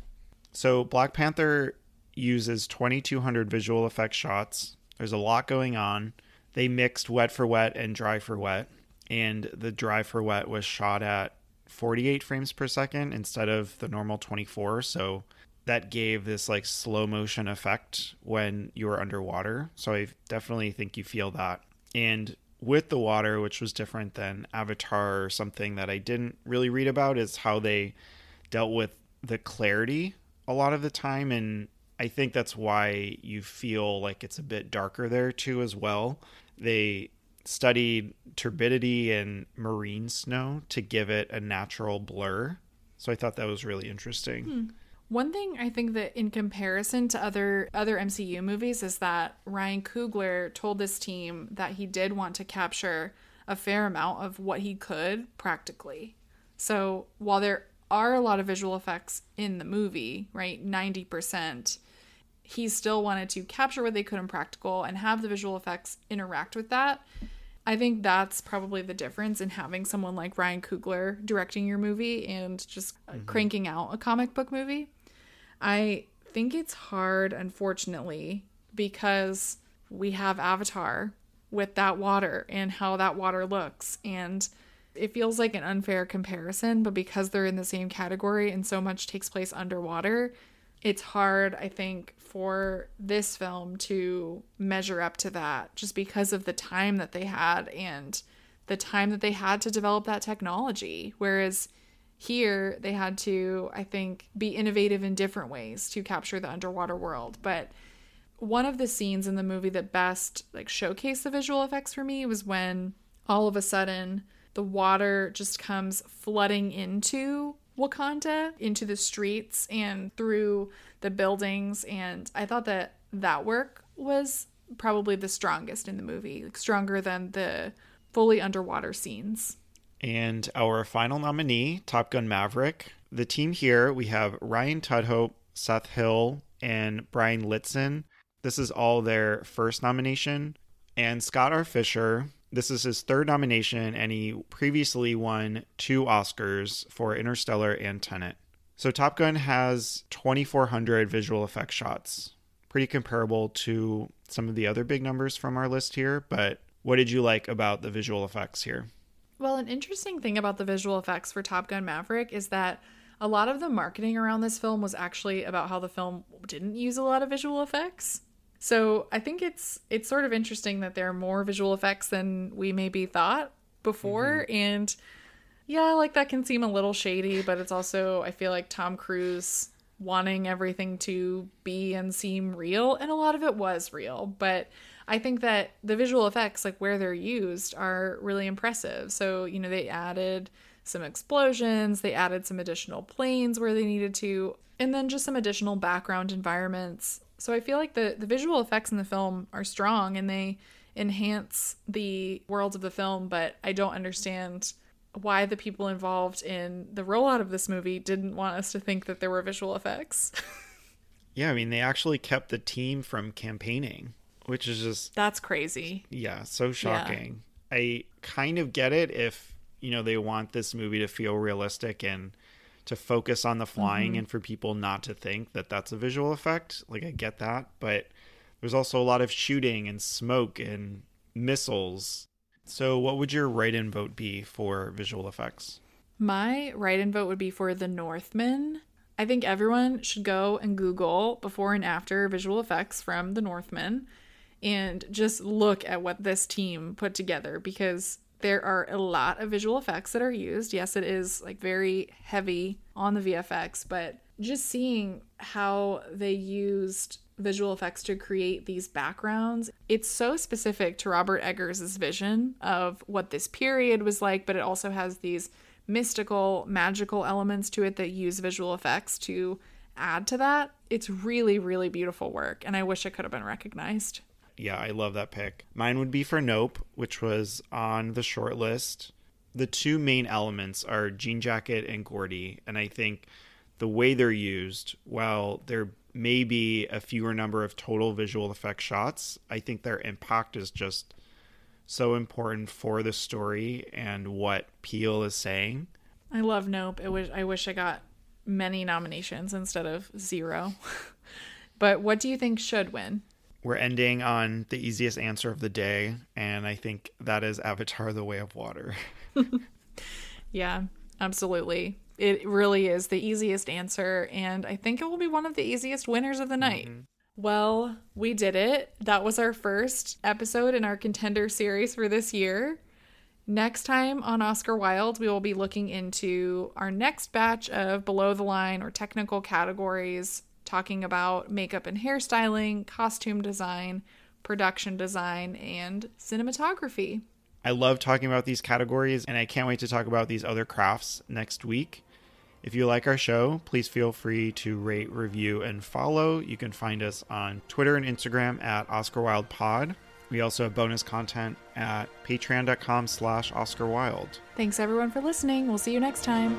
So, Black Panther uses 2,200 visual effect shots. There's a lot going on. They mixed wet for wet and dry for wet and the dry for wet was shot at 48 frames per second instead of the normal 24 so that gave this like slow motion effect when you were underwater so i definitely think you feel that and with the water which was different than avatar or something that i didn't really read about is how they dealt with the clarity a lot of the time and i think that's why you feel like it's a bit darker there too as well they studied turbidity and marine snow to give it a natural blur. So I thought that was really interesting. Hmm. One thing I think that in comparison to other other MCU movies is that Ryan Coogler told this team that he did want to capture a fair amount of what he could practically. So while there are a lot of visual effects in the movie, right? 90%, he still wanted to capture what they could in practical and have the visual effects interact with that. I think that's probably the difference in having someone like Ryan Coogler directing your movie and just mm-hmm. cranking out a comic book movie. I think it's hard, unfortunately, because we have Avatar with that water and how that water looks. And it feels like an unfair comparison, but because they're in the same category and so much takes place underwater, it's hard, I think, for this film to measure up to that just because of the time that they had and the time that they had to develop that technology. Whereas here they had to, I think, be innovative in different ways to capture the underwater world. But one of the scenes in the movie that best like showcased the visual effects for me was when all of a sudden the water just comes flooding into Wakanda into the streets and through the buildings. And I thought that that work was probably the strongest in the movie, like stronger than the fully underwater scenes. And our final nominee, Top Gun Maverick. The team here, we have Ryan Tudhope, Seth Hill, and Bryan Litson. This is all their first nomination. And Scott R. Fisher, this is his third nomination, and he previously won two Oscars for Interstellar and Tenet. So Top Gun has 2,400 visual effects shots, pretty comparable to some of the other big numbers from our list here. But what did you like about the visual effects here? Well, an interesting thing about the visual effects for Top Gun Maverick is that a lot of the marketing around this film was actually about how the film didn't use a lot of visual effects. So I think it's it's sort of interesting that there are more visual effects than we maybe thought before, mm-hmm. and yeah, like that can seem a little shady, but it's also I feel like Tom Cruise wanting everything to be and seem real, and a lot of it was real, but I think that the visual effects, like where they're used, are really impressive. So, you know, they added some explosions, they added some additional planes where they needed to, and then just some additional background environments so I feel like the the visual effects in the film are strong and they enhance the worlds of the film, but I don't understand why the people involved in the rollout of this movie didn't want us to think that there were visual effects. yeah, I mean they actually kept the team from campaigning, which is just That's crazy. Yeah, so shocking. Yeah. I kind of get it if, you know, they want this movie to feel realistic and to focus on the flying mm-hmm. and for people not to think that that's a visual effect. Like I get that, but there's also a lot of shooting and smoke and missiles. So what would your write-in vote be for visual effects? My write-in vote would be for The Northman. I think everyone should go and Google before and after visual effects from The Northman and just look at what this team put together because there are a lot of visual effects that are used. Yes, it is like very heavy on the VFX, but just seeing how they used visual effects to create these backgrounds. It's so specific to Robert Eggers' vision of what this period was like, but it also has these mystical, magical elements to it that use visual effects to add to that. It's really, really beautiful work, and I wish it could have been recognized. Yeah, I love that pick. Mine would be for Nope, which was on the short list. The two main elements are Jean Jacket and Gordy, and I think the way they're used, while there may be a fewer number of total visual effect shots, I think their impact is just so important for the story and what Peele is saying. I love Nope. I wish I wish I got many nominations instead of zero. but what do you think should win? We're ending on the easiest answer of the day, and I think that is Avatar: The Way of Water. yeah, absolutely. It really is the easiest answer, and I think it will be one of the easiest winners of the night. Mm-hmm. Well, we did it. That was our first episode in our contender series for this year. Next time on Oscar Wilde, we will be looking into our next batch of below the line or technical categories, talking about makeup and hairstyling, costume design, production design, and cinematography. I love talking about these categories, and I can't wait to talk about these other crafts next week. If you like our show, please feel free to rate, review, and follow. You can find us on Twitter and Instagram at Oscar Wilde Pod. We also have bonus content at patreon.com slash Oscar Wilde. Thanks everyone for listening. We'll see you next time.